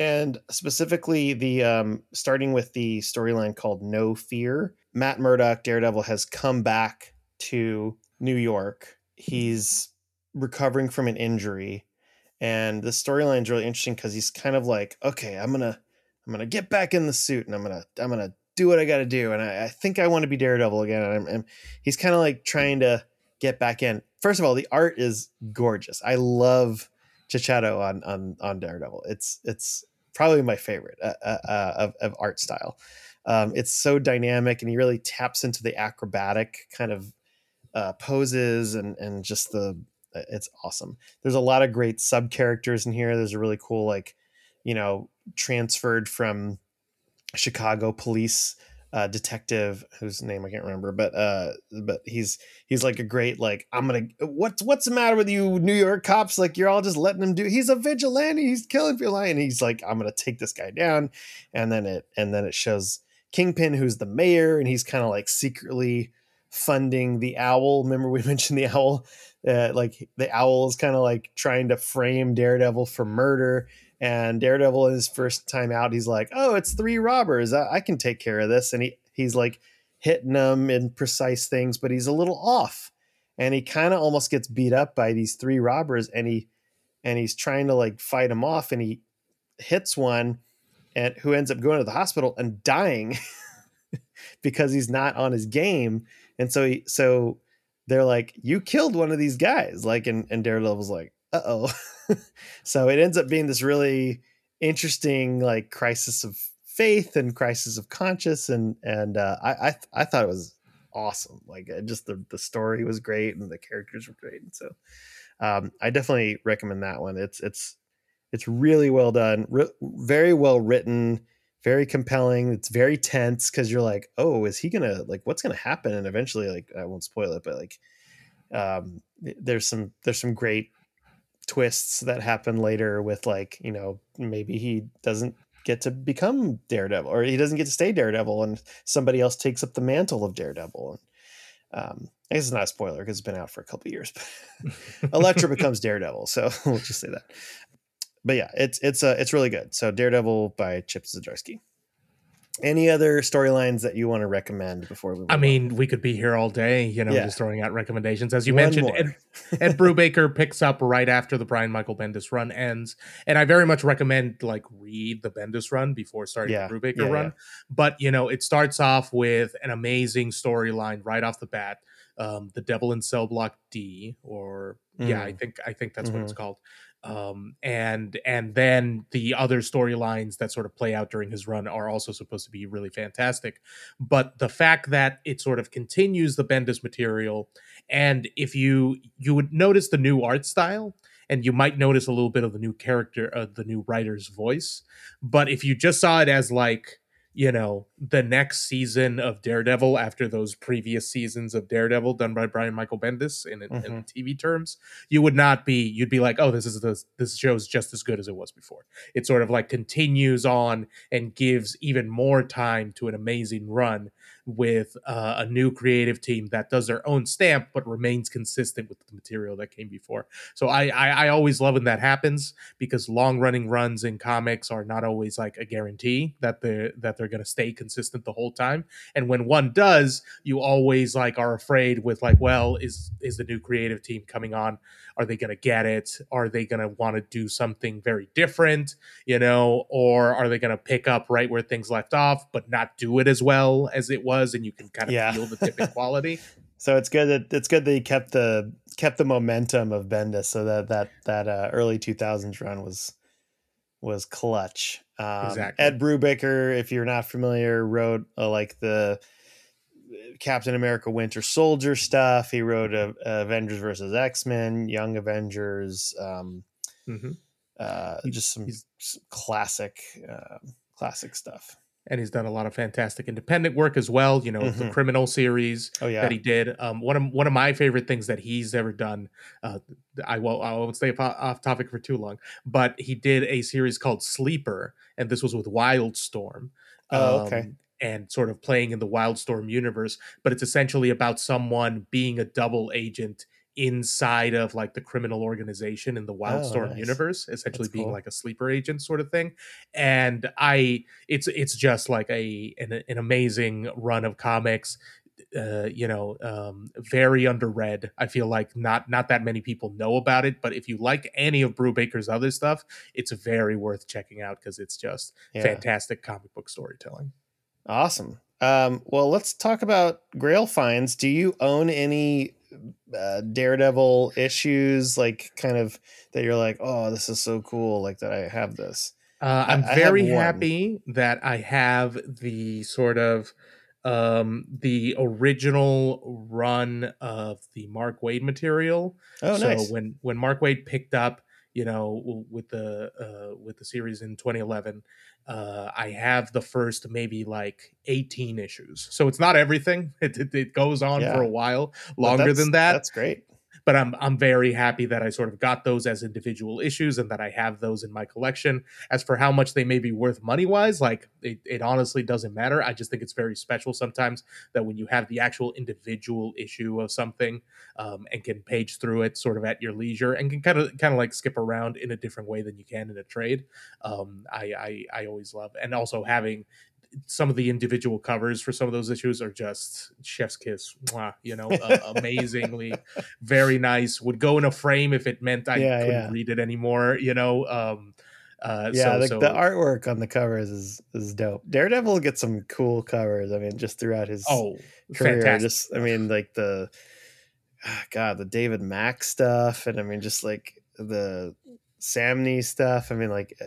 and specifically the um, starting with the storyline called No Fear. Matt Murdock, Daredevil, has come back to New York. He's recovering from an injury and the storyline is really interesting because he's kind of like okay i'm gonna i'm gonna get back in the suit and i'm gonna i'm gonna do what i gotta do and i, I think i want to be daredevil again and, I'm, and he's kind of like trying to get back in. First of all the art is gorgeous. I love Checchetto on on on daredevil. It's it's probably my favorite uh, uh, uh, of, of art style. Um, it's so dynamic and he really taps into the acrobatic kind of uh, poses and and just the it's awesome. There's a lot of great sub characters in here. There's a really cool like, you know, transferred from Chicago police uh, detective whose name I can't remember, but uh, but he's he's like a great like I'm gonna what's what's the matter with you New York cops? Like you're all just letting him do. He's a vigilante. He's killing people, and he's like I'm gonna take this guy down, and then it and then it shows Kingpin who's the mayor, and he's kind of like secretly funding the owl. Remember we (laughs) mentioned the owl uh, like the owl is kind of like trying to frame Daredevil for murder. And Daredevil, in his first time out, he's like, "Oh, it's three robbers. I, I can take care of this." And he he's like hitting them in precise things, but he's a little off, and he kind of almost gets beat up by these three robbers. And he and he's trying to like fight them off, and he hits one, and who ends up going to the hospital and dying (laughs) because he's not on his game. And so he so they're like, "You killed one of these guys," like, and and Daredevil's like, "Uh oh." (laughs) so it ends up being this really interesting like crisis of faith and crisis of conscience, and and uh, I I, I thought it was awesome. Like, just the the story was great and the characters were great, and so um, I definitely recommend that one. It's it's it's really well done, re- very well written very compelling. It's very tense because you're like, oh, is he gonna like what's gonna happen? And eventually, like I won't spoil it, but like um there's some there's some great twists that happen later with like, you know, maybe he doesn't get to become Daredevil or he doesn't get to stay Daredevil and somebody else takes up the mantle of Daredevil. And um I guess it's not a spoiler because it's been out for a couple years, but (laughs) Elektra becomes Daredevil. So (laughs) we'll just say that but yeah, it's it's uh, it's really good. So Daredevil by Chip Zdarsky. Any other storylines that you want to recommend before we? Move I on? mean, we could be here all day, you know, Yeah. just throwing out recommendations. As you One mentioned. Ed, Ed (laughs) Brubaker picks up right after the Brian Michael Bendis run ends, and I very much recommend like read the Bendis run before starting Yeah, the Brubaker yeah, run. But you know, it starts off with an amazing storyline right off the bat. Um, the Devil in Cell Block D, or yeah, I think I think that's what Mm-hmm. it's called. Um, and and then the other storylines that sort of play out during his run are also supposed to be really fantastic. But the fact that it sort of continues the Bendis material, and if you you would notice the new art style, and you might notice a little bit of the new character, of the new writer's voice, but if you just saw it as like you know the next season of Daredevil after those previous seasons of Daredevil done by Brian Michael Bendis in, in Mhm. TV terms, you would not be. You'd be like, oh, this is the this show's just as good as it was before. It sort of like continues on and gives even more time to an amazing run with uh, a new creative team that does their own stamp but remains consistent with the material that came before. So I I, I always love when that happens because long running runs in comics are not always like a guarantee that they're that they're going to stay consistent the whole time. And when one does, you always like are afraid with like, well, is is the new creative team coming on? Are they going to get it? Are they going to want to do something very different? you know, or are they going to pick up right where things left off, but not do it as well as it was, and you can kind of Yeah. feel the dip in quality? (laughs) So it's good that it's good that he kept the kept the momentum of Bendis, so that that that uh, early two thousands run was was clutch. Um, Exactly. Ed Brubaker, if you're not familiar, wrote uh, like the Captain America Winter Soldier stuff. He wrote uh, Avengers versus X Men, Young Avengers, um, hmm uh, just some, he's- classic uh, classic stuff. And he's done a lot of fantastic independent work as well. You know, the Mhm. criminal series Oh yeah, that he did. Um, one of one of my favorite things that he's ever done. Uh, I won't I won't stay off- off topic for too long, but he did a series called Sleeper, and this was with Wildstorm. Oh, okay. um, and sort of playing in the Wildstorm universe, but it's essentially about someone being a double agent inside of like the criminal organization in the Wildstorm Oh, nice. universe, essentially That's being cool. like a sleeper agent sort of thing. And I, it's it's just like a an, an amazing run of comics. Uh, you know, um, very underread. I feel like not not that many people know about it, but if you like any of Brubaker's other stuff, it's very worth checking out because it's just yeah. fantastic comic book storytelling. Awesome. Um, well, let's talk about Grail finds. Do you own any uh, Daredevil issues, like kind of that you're like, oh, this is so cool, like that I have this? Uh, I'm I very one. happy that I have the sort of um the original run of the Mark Waid material. Oh, so nice. when when Mark Waid picked up, you know, with the uh with the series in 2011, uh I have the first maybe like 18 issues. So it's not everything. (laughs) It it, it goes on Yeah. for a while, longer than that That's great. But I'm I'm very happy that I sort of got those as individual issues and that I have those in my collection. As for how much they may be worth money wise, like it, it honestly doesn't matter. I just think it's very special sometimes that when you have the actual individual issue of something um, and can page through it sort of at your leisure and can kind of kind of like skip around in a different way than you can in a trade. Um, I, I I always love and also having some of the individual covers for some of those issues are just chef's kiss mwah, you know uh, (laughs) amazingly very nice would go in a frame if it meant i Yeah, couldn't yeah. read it anymore you know um uh Yeah, so, the, so the artwork on the covers is is dope. Daredevil gets some cool covers. I mean, just throughout his oh career, fantastic just I mean, like the ah, God, the David Mack stuff, and I mean, just like the Samnee stuff. I mean, like uh,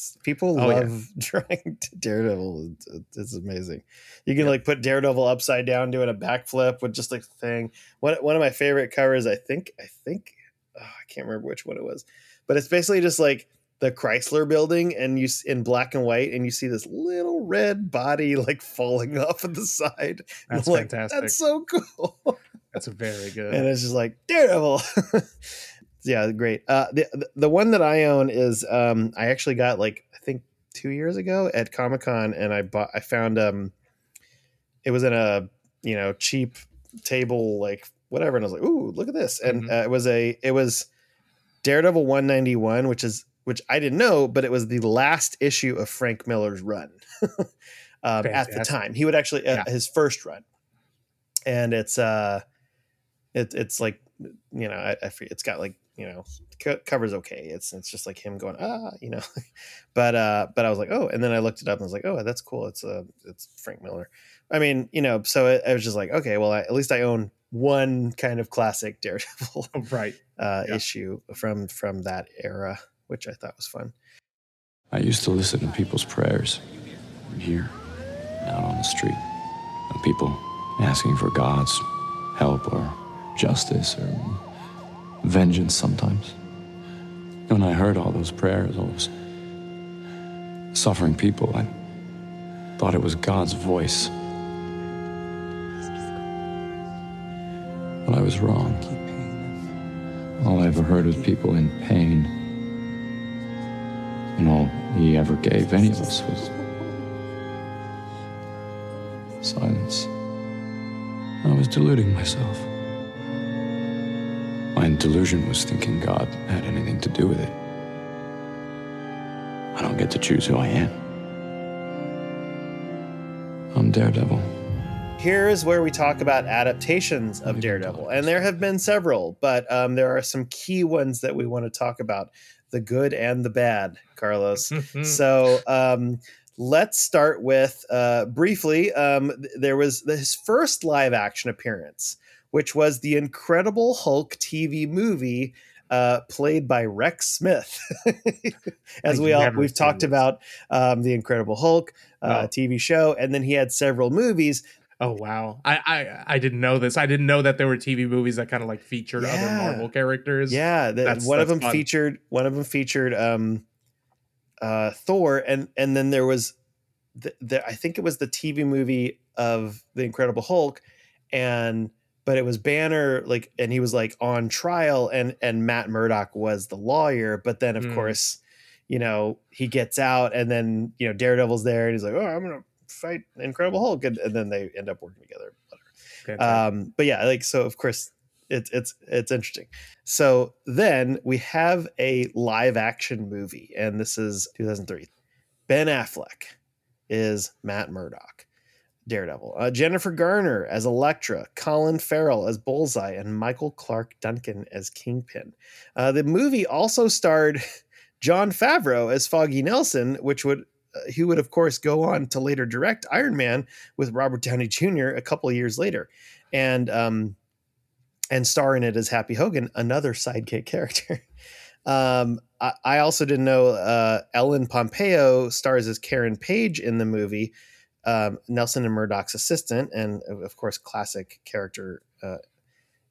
such people Oh, yeah. love (laughs) drawing Daredevil. It's, it's amazing. You can Yeah. like put Daredevil upside down doing a backflip with just like the thing. One one of my favorite covers, I think, I think, oh, I can't remember which one it was, but it's basically just like the Chrysler building and you in black and white and you see this little red body like falling (laughs) off of the side. That's like, fantastic. That's so (laughs) cool. that's very good and it's just like Daredevil. Yeah, great. Uh, the the- one that I own is um, I actually got like I think two years ago at Comic Con, and I bought I found um, it was in a you know cheap table like whatever, and I was like, ooh, look at this, and Mhm. uh, it was a it was Daredevil one ninety one, which is which I didn't know, but it was the last issue of Frank Miller's run (laughs) um, at the time. He would actually uh, Yeah. his first run, and it's uh, it, it's like you know I, I it's got like you know co- covers okay. It's it's just like him going ah you know, (laughs) but uh, but I was like oh, and then I looked it up and I was like oh that's cool. It's uh it's Frank Miller. I mean you know so it, I was just like okay well I, at least I own one kind of classic (laughs) Daredevil (laughs) right. uh, Yeah. issue from from that era, which I thought was fun. I used to listen to people's prayers here, out on the street. People asking for God's help or justice or vengeance sometimes. When I heard all those prayers, all those suffering people, I thought it was God's voice. But I was wrong. All I ever heard was people in pain. And all he ever gave any of us was silence. I was deluding myself. My delusion was thinking God had anything to do with it. I don't get to choose who I am. I'm Daredevil. Here is where we talk about adaptations of Daredevil, and there have been several, but um, there are some key ones that we want to talk about: the good and the bad. Carlos. (laughs) So um, let's start with uh, briefly. Um, there was his first live action appearance, which was the Incredible Hulk TV movie. Uh, played by Rex Smith, (laughs) as I've we all we've talked about um, the Incredible Hulk uh, No. TV show, and then he had several movies. Oh wow. I, I I didn't know this. I didn't know that there were TV movies that kind of like featured other Marvel characters. Yeah, the, That's- one of them fun. featured one of them featured um uh Thor and and then there was the, the I think it was the TV movie of the Incredible Hulk and but it was Banner like and he was like on trial and and Matt Murdock was the lawyer but then of Mm. course you know he gets out and then you know Daredevil's there and he's like oh I'm going to fight Incredible Hulk and, and then they end up working together. Um but yeah like so of course it's it's it's interesting. So then we have a live action movie and this is 2003 ben affleck is matt murdock daredevil uh, jennifer garner as elektra colin farrell as bullseye and michael clarke duncan as kingpin uh, the movie also starred (laughs) jon favreau as foggy nelson which would uh, he would of course go on to later direct iron man with robert downey jr a couple of years later and um and star in it as Happy Hogan, another sidekick character. (laughs) Um, I, I also didn't know uh, Ellen Pompeo stars as Karen Page in the movie, um, Nelson and Murdock's assistant, and of course, classic character uh,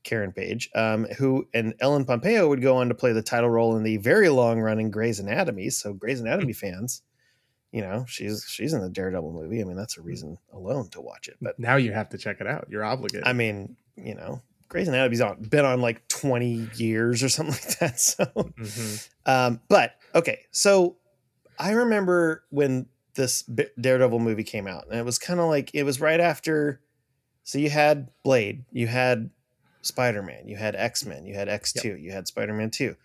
Karen Page, um, who and Ellen Pompeo would go on to play the title role in the very long running Grey's Anatomy. So Grey's Anatomy fans, you know, she's she's in the Daredevil movie. I mean, that's a reason alone to watch it. But now you have to check it out. You're obligated. I mean, you know, Grey's Anatomy's on been on like 20 years or (laughs) something like that. So, Mhm. um, but okay, so I remember when this Daredevil movie came out, and it was kind of like it was right after. So you had Blade, you had Spider Man, you had X Men, you had X Two, you had Spider Man Two,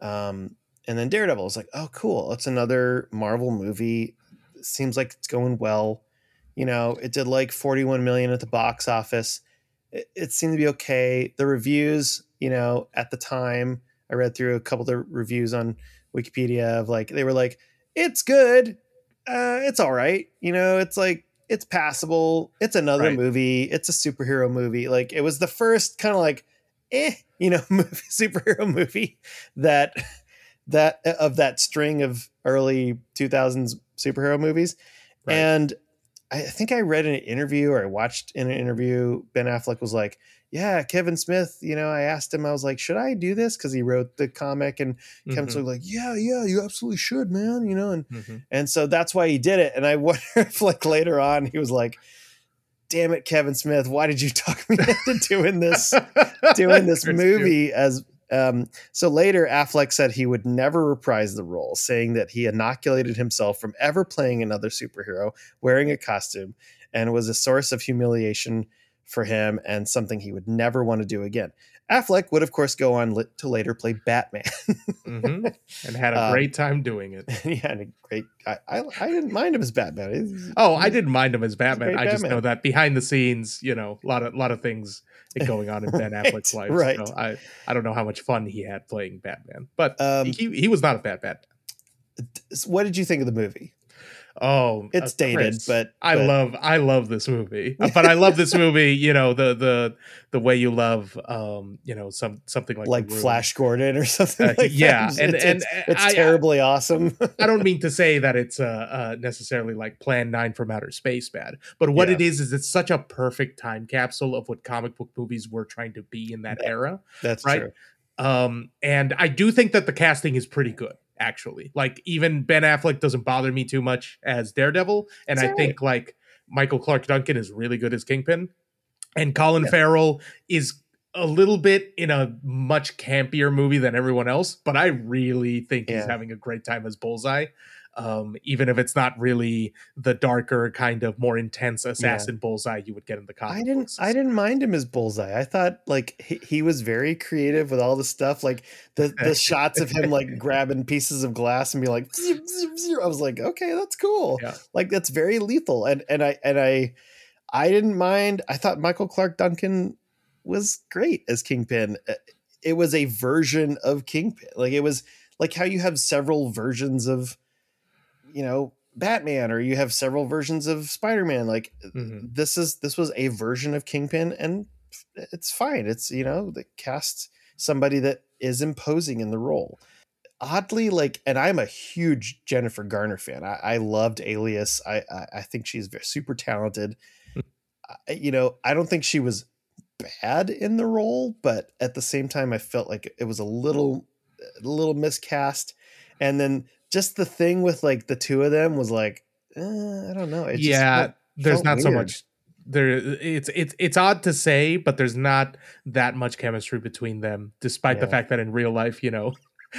um, and then Daredevil was like, oh, cool, it's another Marvel movie. Seems like it's going well. You know, it did like 41 million at the box office. It, it seemed to be okay. The reviews, you know, at the time, I read through a couple of the reviews on Wikipedia of like they were like, it's good, uh, it's all right. You know, it's like it's passable. It's another Right. movie. It's a superhero movie. Like it was the first kind of like, eh, you know, (laughs) movie, superhero movie that that of that string of early 2000s superhero movies. Right. And I think I read in an interview or I watched in an interview, Ben Affleck was like, Yeah, Kevin Smith, you know, I asked him, I was like, Should I do this? Because he wrote the comic and Kevin Mhm. Smith was like, Yeah, yeah, you absolutely should, man. You know, and Mhm. and so that's why he did it. And I (laughs) wonder if like later on he was like, Damn it, Kevin Smith, why did you talk me (laughs) into doing this? doing this (laughs) movie as um so later Affleck said he would never reprise the role saying that he inoculated himself from ever playing another superhero wearing a costume and was a source of humiliation for him and something he would never want to do again. Affleck would, of course, go on to later play Batman. hmm (laughs) And had a Um, great time doing it. (laughs) he had a great. I, I, I didn't mind him as Batman. He's- Oh, I didn't mind him as Batman. I just Batman. know that behind the scenes, you know, a lot of lot of things going on in (laughs) Ben Right, Affleck's life. right. So I I don't know how much fun he had playing Batman, but Um, he he was not a bad Batman. What did you think of the movie? Oh, It's uh, dated, Chris, but- I but- love I love this movie. Uh, but I love this movie. (laughs) You know the the the way you love um you know some something like Like Flash Gordon or (laughs) something Uh, like yeah, that. and- it's, and it's, it's I- terribly awesome. (laughs) I don't mean to say that it's uh, uh necessarily like Plan Nine from Outer Space bad, but what Yeah. it is is it's such a perfect time capsule of what comic book movies were trying to be in that era. That's right? true. Um, and I do think that the casting is pretty good, actually. Like even Ben Affleck doesn't bother me too much as Daredevil, and I think like Michael Clarke Duncan is really good as Kingpin, and Colin Yeah. Farrell is a little bit in a much campier movie than everyone else, but I really think he's having a great time as Bullseye. Um, even if it's not really the darker kind of more intense assassin bullseye you would get in the comic I didn't. books. I didn't mind him as Bullseye. I thought like he, he was very creative with all the stuff, like the the (laughs) shots of him like grabbing pieces of glass and be like. "Zip, zip, zip." I was like, okay, that's cool. Yeah. Like that's very lethal, and and I and I, I didn't mind. I thought Michael Clarke Duncan was great as Kingpin. Uh, It was a version of Kingpin. Like it was like how you have several versions of, you know, Batman, or you have several versions of Spider Man. Like Mhm. this is this was a version of Kingpin, and it's fine. It's you know the cast somebody that is imposing in the role. Oddly, like, and I'm a huge Jennifer Garner fan. I, I loved Alias. I, I I think she's very, super talented. I, you know, I don't think she was bad in the role, but at the same time, I felt like it was a little a little miscast. And then just the thing with like the two of them was like, eh, I don't know. It just yeah, felt- there's felt not so much there it's it's it's odd to say but there's not that much chemistry between them despite the fact that in real life you know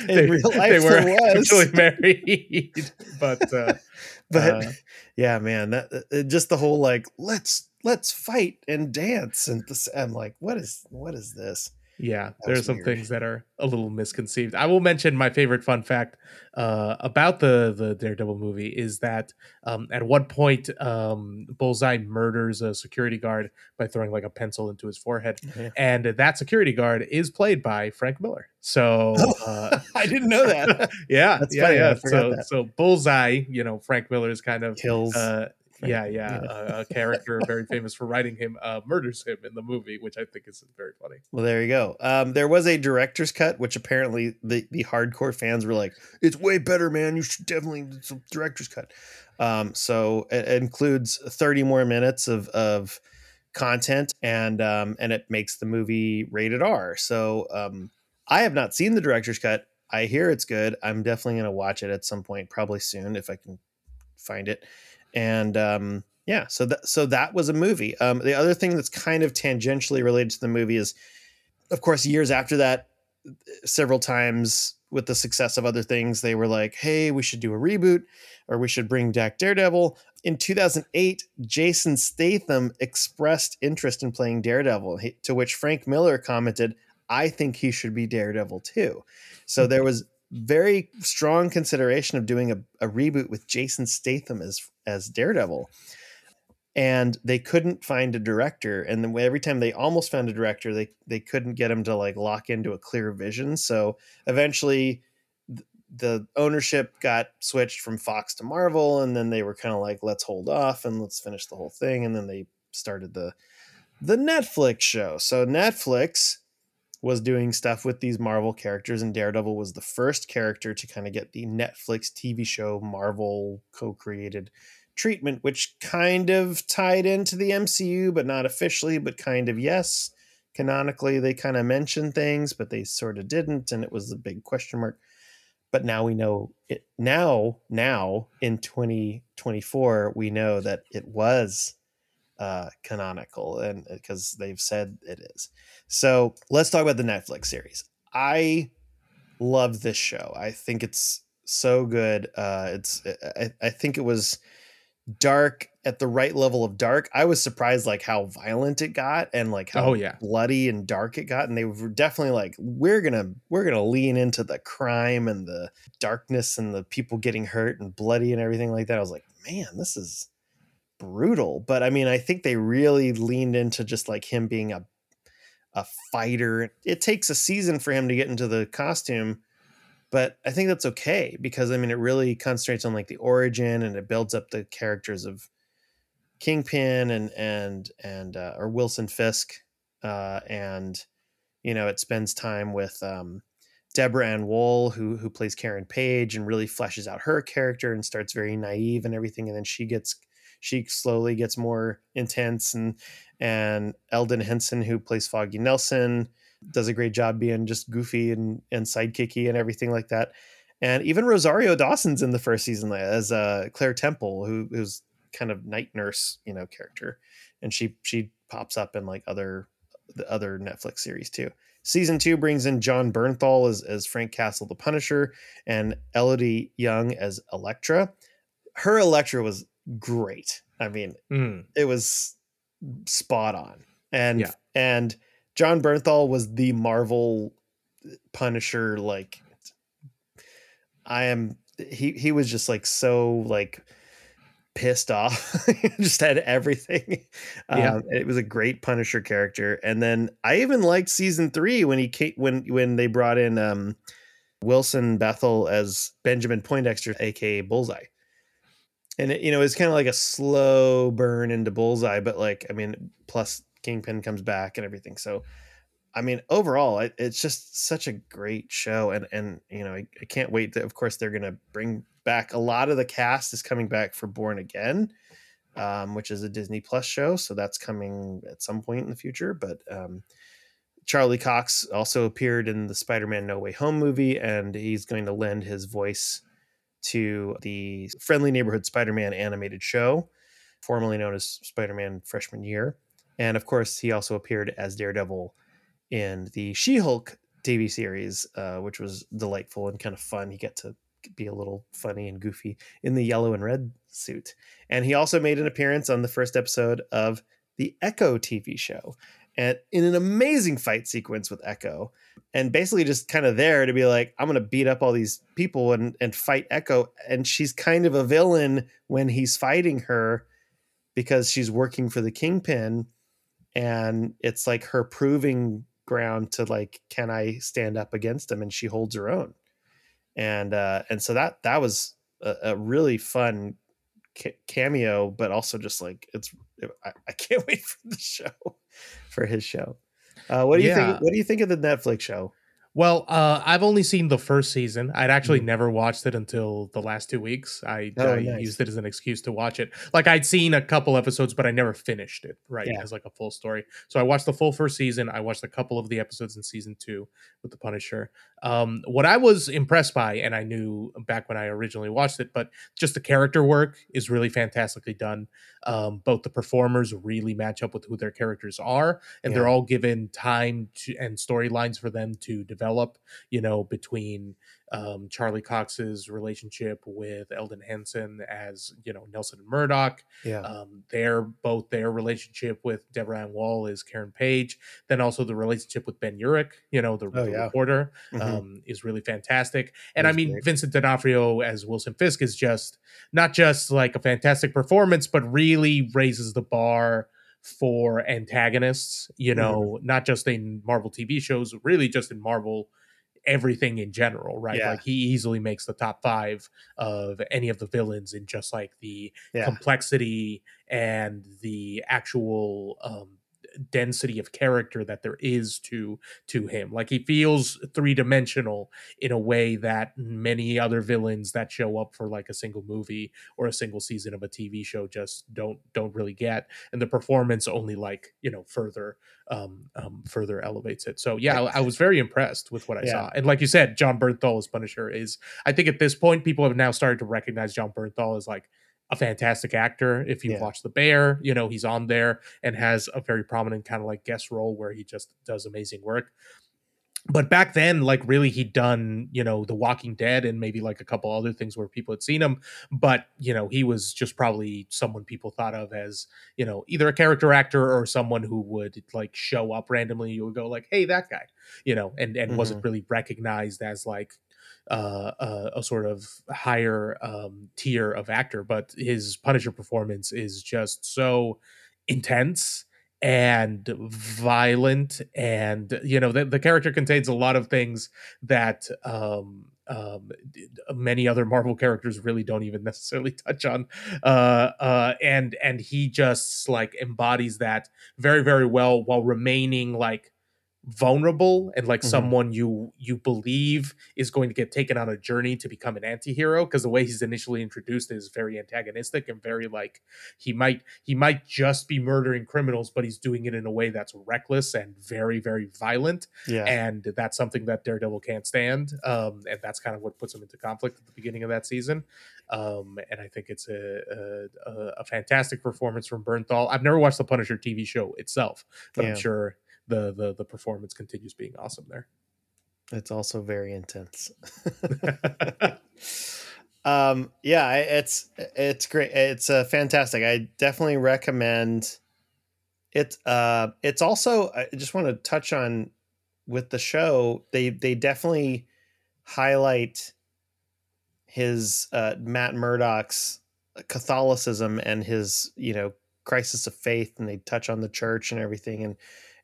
In real life, there was. actually married (laughs) but uh (laughs) but uh, yeah man that uh, just the whole like let's let's fight and dance and this i'm like what is what is this yeah there are some weird. things that are a little misconceived i will mention my favorite fun fact uh about the the daredevil movie is that um at one point um bullseye murders a security guard by throwing like a pencil into his forehead Yeah. and that security guard is played by frank miller so (laughs) uh (laughs) i didn't know that (laughs) yeah That's yeah funny, yeah so that. so bullseye you know frank miller is kind of kills uh Frank, yeah yeah yeah. A, a character very famous for writing him uh murders him in the movie which i think is very funny. Well there you go. Um there was a director's cut which apparently the the hardcore fans were like it's way better man. You should definitely director's cut. Um so it, it includes 30 more minutes of of content and um and it makes the movie rated r. So um i have not seen the director's cut. I hear it's good. I'm definitely going to watch it at some point probably soon if i can find it and um yeah so that so that was a movie. Um the other thing that's kind of tangentially related to the movie is of course years after that several times with the success of other things they were like hey we should do a reboot or we should bring back daredevil. In 2008 jason statham expressed interest in playing daredevil to which frank miller commented i think he should be daredevil too. So there (laughs) was very strong consideration of doing a, a reboot with jason statham as as daredevil. And they couldn't find a director. And then every time they almost found a director they they couldn't get him to like lock into a clear vision. So eventually th- the ownership got switched from Fox to Marvel. And then they were kind of like let's hold off and let's finish the whole thing. And then they started the the Netflix show. So Netflix was doing stuff with these Marvel characters and Daredevil was the first character to kind of get the Netflix TV show Marvel co-created treatment, which kind of tied into the MCU, but not officially, but kind of yes. Canonically, they kind of mentioned things, but they sort of didn't, and it was a big question mark. But now we know it. Now, now in 2024, we know that it was uh, canonical, and because they've said it is. So let's talk about the Netflix series. I love this show. I think it's so good. Uh, it's I, I think it was dark at the right level of dark. I was surprised like how violent it got and like how Oh, yeah. bloody and dark it got. And they were definitely like, we're gonna we're gonna lean into the crime and the darkness and the people getting hurt and bloody and everything like that. I was like, man, this is brutal. But I mean, I think they really leaned into just like him being a a fighter. It takes a season for him to get into the costume, but I think that's okay because I mean it really concentrates on like the origin and it builds up the characters of Kingpin and and and uh, or Wilson Fisk, uh, and you know it spends time with um, Deborah Ann Woll who who plays Karen Page and really fleshes out her character and starts very naive and everything, and then she gets she slowly gets more intense and and Elden Henson who plays Foggy Nelson does a great job being just goofy and and sidekicky and everything like that. And even Rosario Dawson's in the first season as uh, Claire Temple, who who's kind of night nurse, you know, character, and she she pops up in like other the other Netflix series too. Season two brings in Jon Bernthal as as Frank Castle, the Punisher, and Elodie Yung as Elektra. Her Elektra was great. I mean, Mm. it was spot on. And Yeah. and Jon Bernthal was the Marvel Punisher like I am he he was just like so like pissed off (laughs) just had everything Yeah. um it was a great punisher character and then i even liked season three when he came when when they brought in um wilson bethel as benjamin poindexter aka bullseye and it, you know it's kind of like a slow burn into bullseye but like i mean plus kingpin comes back and everything so i mean overall it, it's just such a great show and and you know i, I can't wait that of course they're gonna bring back a lot of the cast is coming back for born again um, which is a disney plus show so that's coming at some point in the future but um, charlie cox also appeared in the spider-man no way home movie and he's going to lend his voice to the Friendly Neighborhood Spider Man animated show, formerly known as Spider Man Freshman Year. And of course, he also appeared as Daredevil in the She Hulk TV series, uh, which was delightful and kind of fun. He got to be a little funny and goofy in the yellow and red suit. And he also made an appearance on the first episode of the Echo TV show. And in an amazing fight sequence with Echo, and basically just kind of there to be like, I'm gonna beat up all these people and and fight Echo. And she's kind of a villain when he's fighting her because she's working for the Kingpin, and it's like her proving ground to like, can I stand up against him? And she holds her own. And uh, and so that that was a, a really fun cameo, but also just like it's I, I can't (laughs) wait for the show for his show. Uh, what do you Yeah. think? What do you think of the Netflix show? Well, uh, I've only seen the first season. I'd actually Mhm. never watched it until the last two weeks. I, Oh, I nice. used it as an excuse to watch it. Like I'd seen a couple episodes, but I never finished it. Right, Yeah. as like a full story. So I watched the full first season. I watched a couple of the episodes in season two with the Punisher. Um, what I was impressed by, and I knew back when I originally watched it, but just the character work is really fantastically done. Um, both the performers really match up with who their characters are, and they're all given time to, and storylines for them to develop. You know, between um, Charlie Cox's relationship with Elden Henson as you know Nelson and Murdock, Yeah, um, their both their relationship with Deborah Ann Woll is Karen Page, then also the relationship with Ben Urich, you know, the, Oh, the yeah. reporter, Mhm. um, is really fantastic. And I mean, great. Vincent D'Onofrio as Wilson Fisk is just not just like a fantastic performance, but really raises the bar for antagonists. You Mm-hmm. know, not just in Marvel TV shows, really just in Marvel everything in general, right? Yeah. Like he easily makes the top five of any of the villains in just like the yeah, complexity and the actual um, density of character that there is to to him. Like he feels three-dimensional in a way that many other villains that show up for like a single movie or a single season of a tv show just don't don't really get. And the performance only like you know further um, um further elevates it. So yeah I, I was very impressed with what i Yeah. saw. And like you said jon bernthal as punisher is i think at this point people have now started to recognize jon bernthal as like a fantastic actor. If you've Yeah. watched The Bear, you know, he's on there and has a very prominent kind of like guest role where he just does amazing work. but back then like really he'd done you know the walking dead and maybe like a couple other things where people had seen him but you know he was just probably someone people thought of as you know either a character actor or someone who would like show up randomly you would go like hey that guy you know and and mm-hmm. wasn't really recognized as like uh, a, a, sort of higher um, tier of actor but his punisher performance is just so intense and violent and you know the, the character contains a lot of things that um, um, many other Marvel characters really don't even necessarily (laughs) touch on, uh, uh, and and he just like embodies that very very well while remaining like vulnerable and like mm-hmm. someone you you believe is going to get taken on a journey to become an anti-hero because the way he's initially introduced is very antagonistic and very like he might he might just be murdering criminals but he's doing it in a way that's reckless and very very violent yeah and that's something that daredevil can't stand um and that's kind of what puts him into conflict at the beginning of that season um and i think it's a a, a fantastic performance from bernthal i've never watched the punisher tv show itself but yeah. i'm sure the the the performance continues being awesome there. It's also very intense. (laughs) (laughs) um yeah it's it's great it's uh, fantastic i definitely recommend it uh it's also i just want to touch on with the show they they definitely highlight his uh matt murdock's catholicism and his you know crisis of faith and they touch on the church and everything and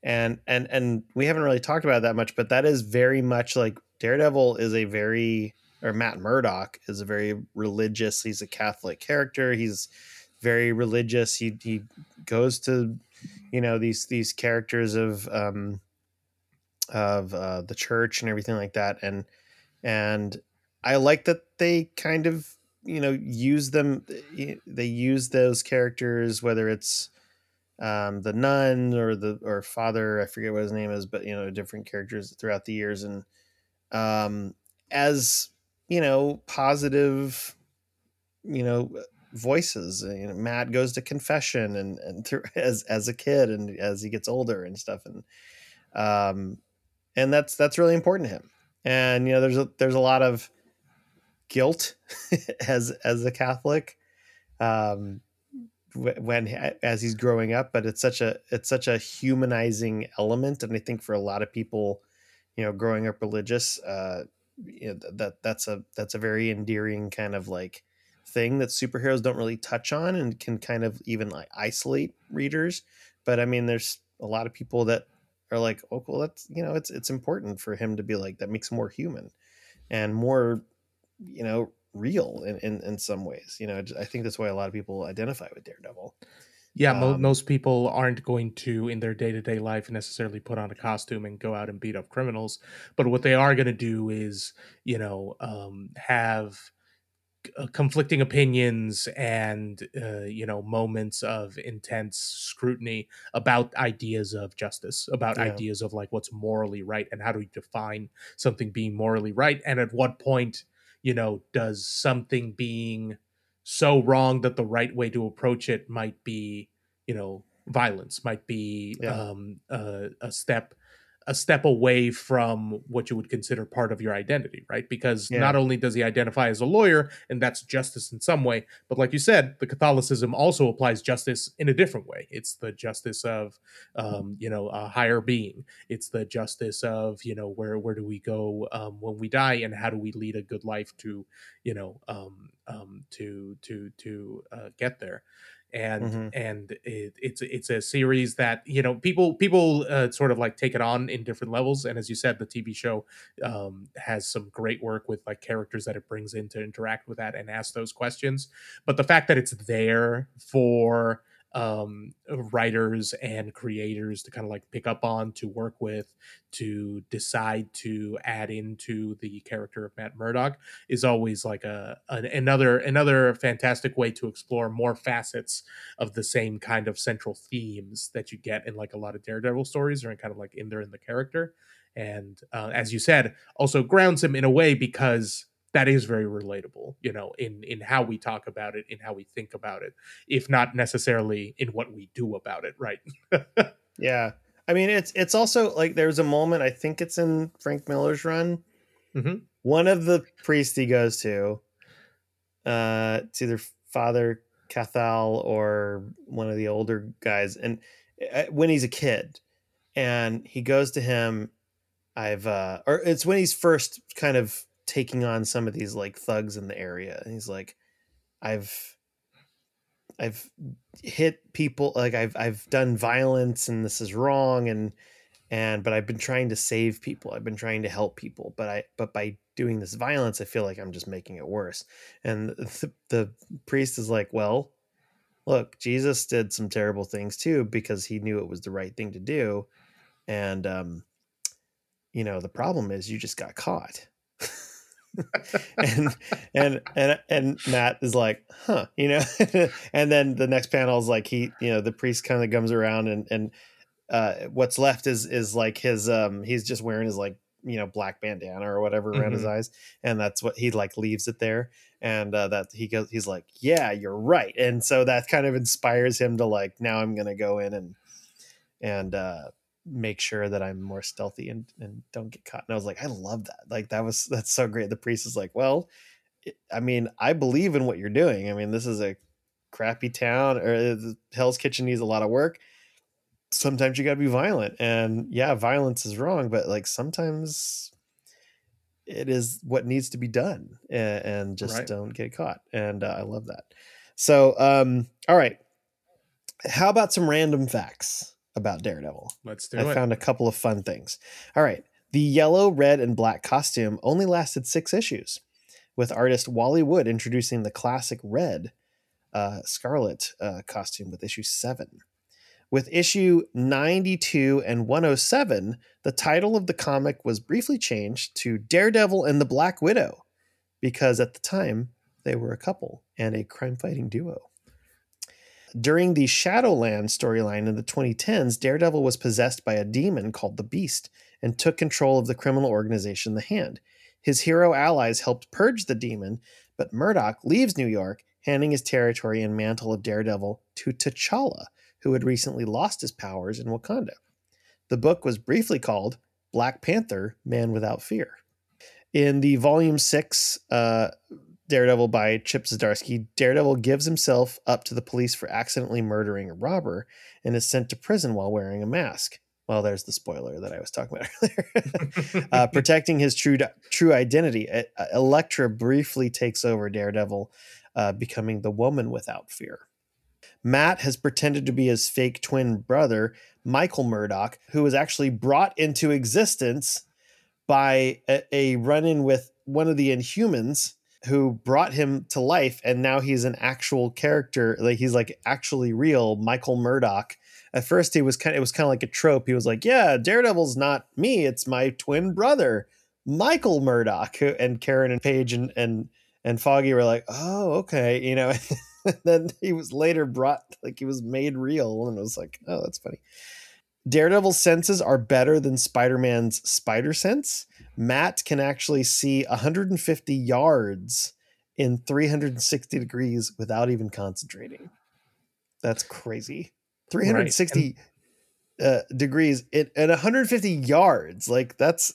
and and and we haven't really talked about that much but that is very much like daredevil is a very or matt murdock is a very religious he's a catholic character he's very religious he he goes to you know these these characters of um of uh the church and everything like that and and i like that they kind of you know use them they use those characters whether it's um, the nun or the or father, I forget what his name is, but you know, different characters throughout the years, and um, as you know, positive, you know, voices. You know, Matt goes to confession and and through, (laughs) as as a kid and as he gets older and stuff, and um, and that's that's really important to him. And you know, there's a there's a lot of guilt (laughs) as as a Catholic. Um, when as he's growing up but it's such a it's such a humanizing element and i think for a lot of people you know growing up religious uh you know that that's a that's a very endearing kind of like thing that superheroes don't really touch on and can kind of even like isolate readers. But i mean there's a lot of people that are like oh well that's you know it's it's important for him to be like that makes more human and more you know real in, in, in some ways. You know, I think that's why a lot of people identify with Daredevil. Yeah, um, mo- most people aren't going to, in their day to day life, necessarily put on a costume and go out and beat up criminals. But what they are going to do is, you know, um, have uh, conflicting opinions and, uh, you know, moments of intense scrutiny about ideas of justice, about yeah. ideas of like what's morally right and how do we define something being morally right, and at what point you know, does something being so wrong that the right way to approach it might be, you know, violence, might be yeah. um, a, a step a step away from what you would consider part of your identity, right? Because yeah. not only does he identify as a lawyer, and that's justice in some way, but like you said, the Catholicism also applies justice in a different way. It's the justice of, um, you know, a higher being. It's the justice of, you know, where where do we go um, when we die, and how do we lead a good life to, you know, um, um, to to to uh, get there and mm-hmm. and it, it's it's a series that you know people people uh, sort of like take it on in different levels and as you said the tv show um, has some great work with like characters that it brings in to interact with that and ask those questions but the fact that it's there for um, writers and creators to kind of like pick up on, to work with, to decide to add into the character of Matt Murdock is always like a, a another another fantastic way to explore more facets of the same kind of central themes that you get in like a lot of Daredevil stories, or in kind of like in there in the character. And uh, as you said, also grounds him in a way because that is very relatable you know in in how we talk about it in how we think about it if not necessarily in what we do about it right (laughs) yeah I mean, it's it's also like there's a moment. I think it's in Frank Miller's run. Mhm. One of the priests he goes to, uh, it's either Father Cathal or one of the older guys, and uh, when he's a kid, and he goes to him. I've uh, or it's when he's first kind of taking on some of these like thugs in the area, and he's like, I've I've hit people like I've I've done violence and this is wrong and and but I've been trying to save people. I've been trying to help people, but I but by doing this violence, I feel like I'm just making it worse. And the, the priest is like, "Well, look, Jesus did some terrible things too because he knew it was the right thing to do." And um you know, the problem is you just got caught. (laughs) and and and and Matt is like, huh, you know. (laughs) and then the next panel is like he, you know, the priest kind of comes around and and uh, what's left is is like his um he's just wearing his like you know black bandana or whatever around his eyes and that's what he like leaves it there and uh, that he goes he's like yeah you're right and so that kind of inspires him to like now i'm gonna go in and and uh make sure that i'm more stealthy and and don't get caught. And i was like i love that. Like that was that's so great. The priest is like well it- i mean i believe in what you're doing. I mean this is a crappy town or uh, the hell's kitchen needs a lot of work. Sometimes you got to be violent. And yeah violence is wrong but like sometimes it is what needs to be done and, and just Right. don't get caught. And uh, i love that. So um all right. How about some random facts about daredevil Let's do I it. I found a couple of fun things. All right. The yellow, red, and black costume only lasted six issues, with artist Wally Wood introducing the classic red uh, scarlet uh, costume with issue seven. With issue 92 and 107, the title of the comic was briefly changed to Daredevil and the Black Widow, because at the time they were a couple and a crime fighting duo. During the Shadowland storyline in the 2010s, Daredevil was possessed by a demon called the Beast and took control of the criminal organization The Hand. His hero allies helped purge the demon, but Murdock leaves New York, handing his territory and mantle of Daredevil to T'Challa, who had recently lost his powers in Wakanda. The book was briefly called Black Panther Man Without Fear. In the volume six, uh, Daredevil by Chip Zdarsky, Daredevil gives himself up to the police for accidentally murdering a robber and is sent to prison while wearing a mask. Well, there's the spoiler that I was talking about (laughs) earlier. (laughs) uh, protecting his true true identity, E- Elektra briefly takes over Daredevil, uh, becoming the woman without fear. Matt has pretended to be his fake twin brother, Michael Murdock, who was actually brought into existence by a, a run in with one of the Inhumans who brought him to life. And now he's an actual character. Like he's like actually real, Michael Murdock. At first, he was kind of, it was kind of like a trope. He was like, yeah, Daredevil's not me. It's my twin brother, Michael Murdock. And Karen and Paige and, and, and Foggy were like, oh, okay. You know, (laughs) then he was later brought, like he was made real. And it was like, oh, that's funny. Daredevil's senses are better than Spider Man's spider sense. Matt can actually see 150 yards in 360 degrees without even concentrating. That's crazy. 360 uh, degrees in, at 150 yards. Like that's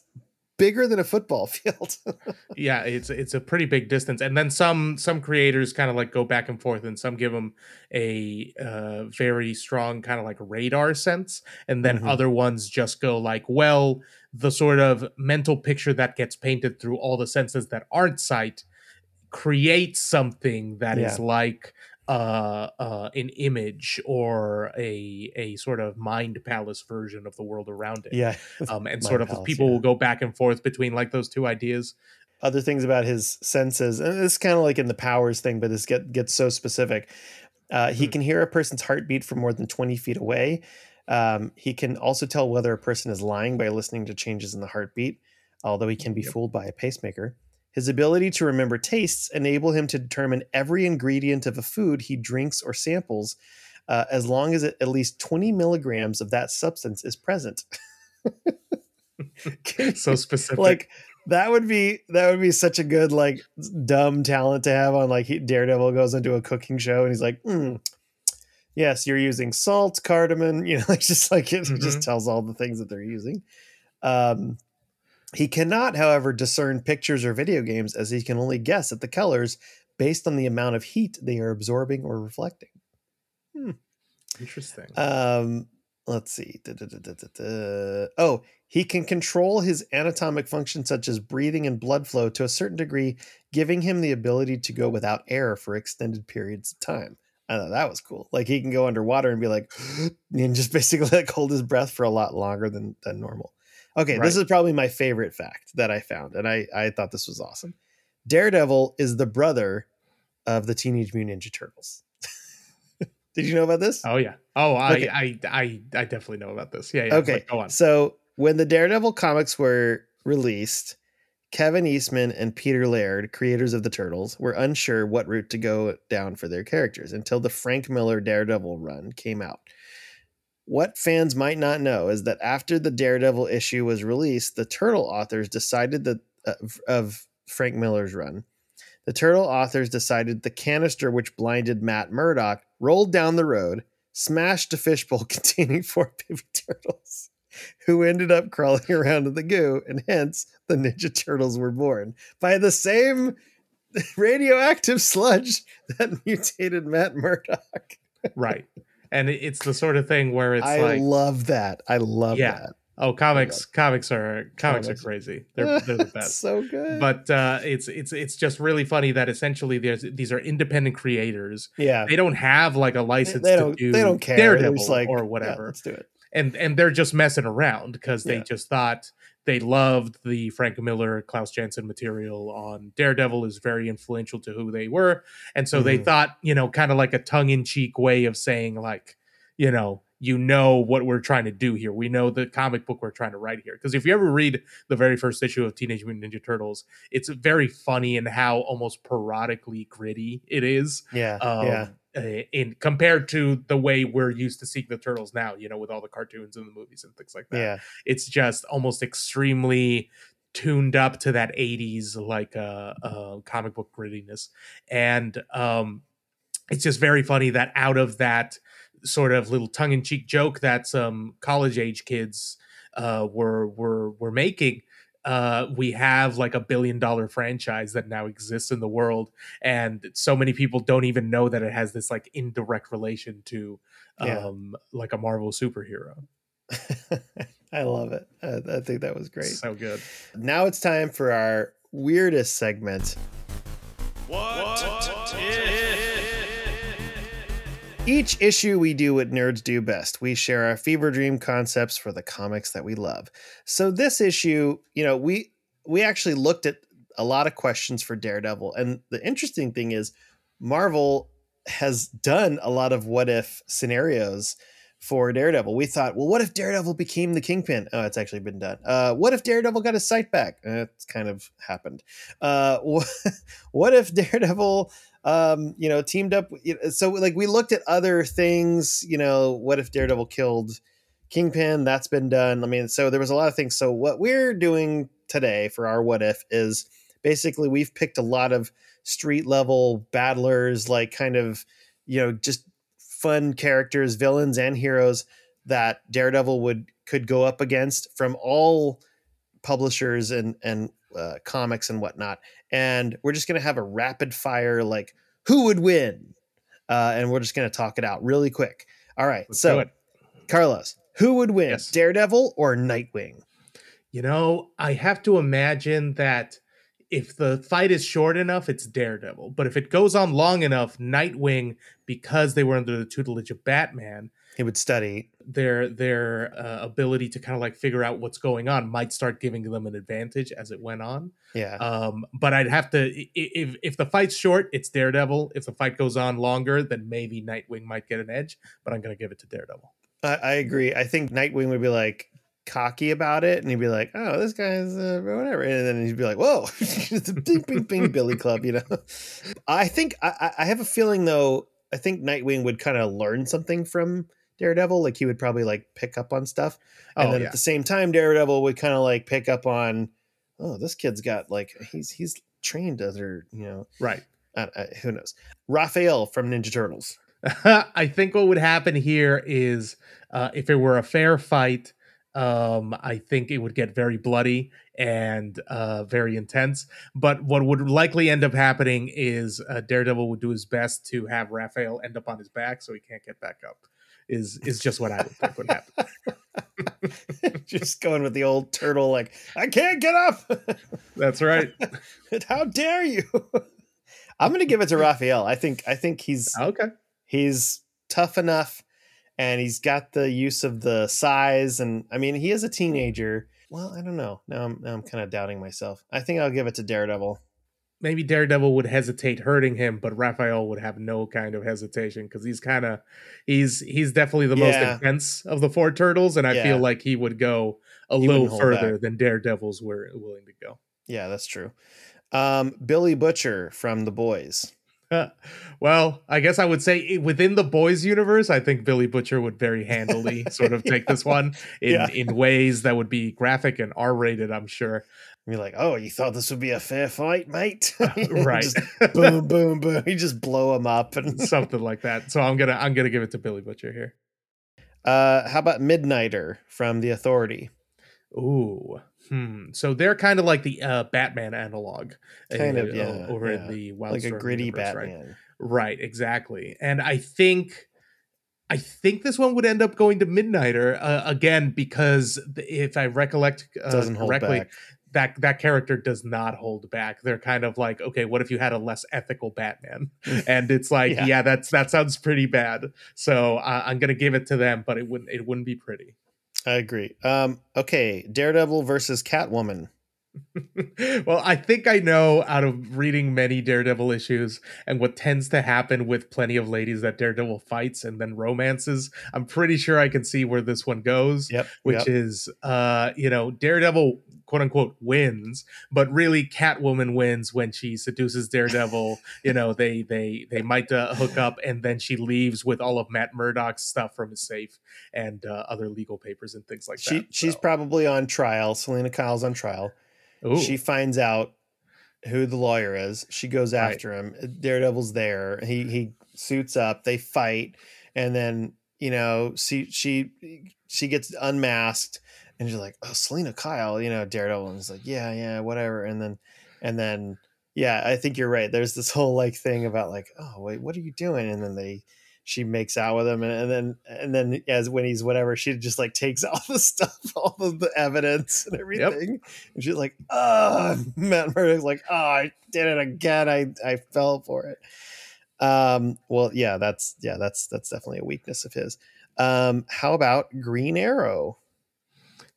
bigger than a football (laughs) field. yeah it's it's a pretty big distance and then some some creators kind of like go back and forth and some give them a uh, very strong kind of like radar sense and then Mhm. other ones just go like well the sort of mental picture that gets painted through all the senses that aren't sight creates something that is Yeah. like uh, uh, an image or a a sort of mind palace version of the world around it. yeah. (laughs) Um, and sort of palace, people yeah. will go back and forth between like those two ideas. other things about his senses and it's kind of like in the powers thing but this get, gets so specific uh, he Mhm. can hear a person's heartbeat from more than 20 feet away um, he can also tell whether a person is lying by listening to changes in the heartbeat although he can be Yep. fooled by a pacemaker his ability to remember tastes enable him to determine every ingredient of a food he drinks or samples uh, as long as at at least 20 milligrams of that substance is present (laughs) So (laughs) specific. like that would be that would be such a good like dumb talent to have on like he, Daredevil goes into a cooking show and he's like, mm, yes, you're using salt, cardamom. (laughs) You know, it's just like it Mhm. just tells all the things that they're using. Um, he cannot, however, discern pictures or video games as he can only guess at the colors based on the amount of heat they are absorbing or reflecting. Interesting. Um, let's see. Da, da, da. Oh, he can control his anatomic functions such as breathing and blood flow to a certain degree, giving him the ability to go without air for extended periods of time. I thought that was cool. Like he can go underwater and be like, (gasps) and just basically like hold his breath for a lot longer than than normal. Okay, Right. this is probably my favorite fact that I found, and I I thought this was awesome. Daredevil is the brother of the Teenage Mutant Ninja Turtles. (laughs) Did you know about this? oh yeah. Oh, I, Okay. I I I definitely know about this. Yeah. yeah. Okay, Like, go on. So when the Daredevil comics were released, Kevin Eastman and Peter Laird, creators of the Turtles, were unsure what route to go down for their characters until the Frank Miller Daredevil run came out. What fans might not know is that after the Daredevil issue was released, the Turtle authors decided that uh, of Frank Miller's run. The Turtle authors decided the canister which blinded Matt Murdock rolled down the road, smashed a fishbowl (laughs) containing four baby turtles, who ended up crawling around in the goo, and hence the Ninja Turtles were born by the same (laughs) radioactive sludge that (laughs) mutated Matt Murdock. right. And it's the sort of thing where it's I like, love that. I love Yeah. that. oh, comics, comics are comics, Comics. are crazy. (laughs) They're they're the best. so good. but uh, it's it's it's just really funny that essentially there's these are independent creators. yeah, They don't have like a license they to don't. do They don't care. Daredevil like or "Yeah, whatever, let's do it. and and they're just messing around because they Yeah. just thought they loved the Frank Miller, Klaus Janson material on Daredevil is very influential to who they were, and so they Mhm. thought you know kind of like a tongue in cheek way of saying like you know you know what we're trying to do here. We know the comic book we're trying to write here. Because if you ever read the very first issue of Teenage Mutant Ninja Turtles, it's very funny in how almost parodically gritty it is. Yeah, Um, yeah, in compared to the way we're used to seeing the turtles now, you know, with all the cartoons and the movies and things like that. yeah. It's just almost extremely tuned up to that 80s like uh, uh comic book grittiness and um it's just very funny that out of that sort of little tongue-in-cheek joke that some college age kids uh were were were making uh we have like a billion dollar franchise that now exists in the world and so many people don't even know that it has this like indirect relation to Yeah. um like a marvel superhero (laughs) I love it. I, I think that was great. so good Now it's time for our weirdest segment. Each issue we do what nerds do best. We share our fever dream concepts for the comics that we love. So this issue, you know, we we actually looked at a lot of questions for Daredevil and the interesting thing is Marvel has done a lot of what if scenarios for Daredevil. We thought, well, what if Daredevil became the Kingpin? Oh, it's actually been done. Uh, what if Daredevil got his sight back? Eh, it's kind of happened. Uh, (laughs) wh- what if Daredevil, um, you know, teamed up? So, like, we looked at other things. You know, what if Daredevil killed Kingpin? That's been done. I mean, so there was a lot of things. So, what we're doing today for our what if is basically we've picked a lot of street level battlers, like kind of, you know, just fun characters, villains and heroes that Daredevil would could go up against from all publishers and and uh, comics and whatnot. And we're just gonna have a rapid fire like who would win, uh, and we're just gonna talk it out really quick. All right, Let's do so it. Carlos, who would win, Yes. Daredevil or Nightwing? You know, I have to imagine that if the fight is short enough, it's Daredevil. But if it goes on long enough, Nightwing, because they were under the tutelage of Batman, He would study. their their uh, ability to kind of like figure out what's going on might start giving them an advantage as it went on. Yeah, Um, but I'd have to if if the fight's short, it's Daredevil. If the fight goes on longer, then maybe Nightwing might get an edge. But I'm gonna give it to Daredevil. I, I agree. I think Nightwing would be like cocky about it, and he'd be like, "Oh, this guy's uh, whatever," and then he'd be like, "Whoa, (laughs) it's a bing, bing, bing, Billy Club," you know. (laughs) I think I, I- have a feeling though. I think Nightwing would kind of learn something from Daredevil. Like he would probably like pick up on stuff, and Oh, then yeah. at the same time, Daredevil would kind of like pick up on, "Oh, this kid's got like he's he's trained other you know Right. uh, uh, who knows." Raphael from Ninja Turtles. (laughs) I think what would happen here is uh, if it were a fair fight, um, I think it would get very bloody and uh, very intense. But what would likely end up happening is uh, Daredevil would do his best to have Raphael end up on his back so he can't get back up. Is is just what I would think would happen. (laughs) just going with the old turtle, like I can't get up. (laughs) That's right. (laughs) How dare you? I'm going to give it to Raphael. I think I think he's okay. He's tough enough, and he's got the use of the size. And I mean, he is a teenager. Well, I don't know. Now I'm now I'm kind of doubting myself. I think I'll give it to Daredevil maybe Daredevil would hesitate hurting him, but Raphael would have no kind of hesitation because he's kind of he's he's definitely the yeah. most intense of the four turtles, and I yeah. feel like he would go a he little further back. than Daredevils were willing to go. Yeah, that's true. Um, Billy Butcher from The Boys. (laughs) well, I guess I would say within the boys universe, I think Billy Butcher would very handily (laughs) sort of take this one in, yeah. in ways that would be graphic and R rated, I'm sure. You're like, oh, you thought this would be a fair fight, mate? (laughs) right. boom, boom, boom. You just blow him up and something like that. So I'm gonna I'm gonna give it to Billy Butcher here. Uh, how about Midnighter from The Authority? Ooh, hmm. So they're kind of like the uh, Batman analog, kind uh, of, yeah, over yeah. in the like a gritty universe, Batman, right? Right, exactly. And I think. I think this one would end up going to Midnighter uh, again because if I recollect uh, correctly, back that that character does not hold back. They're kind of like, okay, what if you had a less ethical Batman? (laughs) And it's like, yeah, yeah that's that sounds pretty bad. So uh, I'm gonna give it to them, but it wouldn't it wouldn't be pretty. I agree. Um, okay, Daredevil versus Catwoman. (laughs) well, I think I know out of reading many Daredevil issues and what tends to happen with plenty of ladies that Daredevil fights and then romances. I'm pretty sure I can see where this one goes. Yep. Which yep. is uh, you know, Daredevil quote unquote wins, but really Catwoman wins when she seduces Daredevil. (laughs) you know, they they they might uh, hook up, and then she leaves with all of Matt Murdock's stuff from his safe and uh, other legal papers and things like she, that. She's probably on trial. Selina Kyle's on trial. Ooh. She finds out who the lawyer is. She goes after right. him. Daredevil's there. He he suits up. They fight, and then you know, she she she gets unmasked and you're like, oh, Selina Kyle, you know, Daredevil, and he's like, yeah, yeah, whatever, and then, and then, yeah, I think you're right. There's this whole like thing about like, oh, wait, what are you doing? And then they, she makes out with him, and, and then, and then as when he's whatever, she just like takes (laughs) all the stuff, all of the evidence and everything, yep. and she's like, oh, (laughs) Matt Murdock's like, oh, I did it again. I I fell for it. Um, well, yeah, that's yeah, that's that's definitely a weakness of his. Um, how about Green Arrow?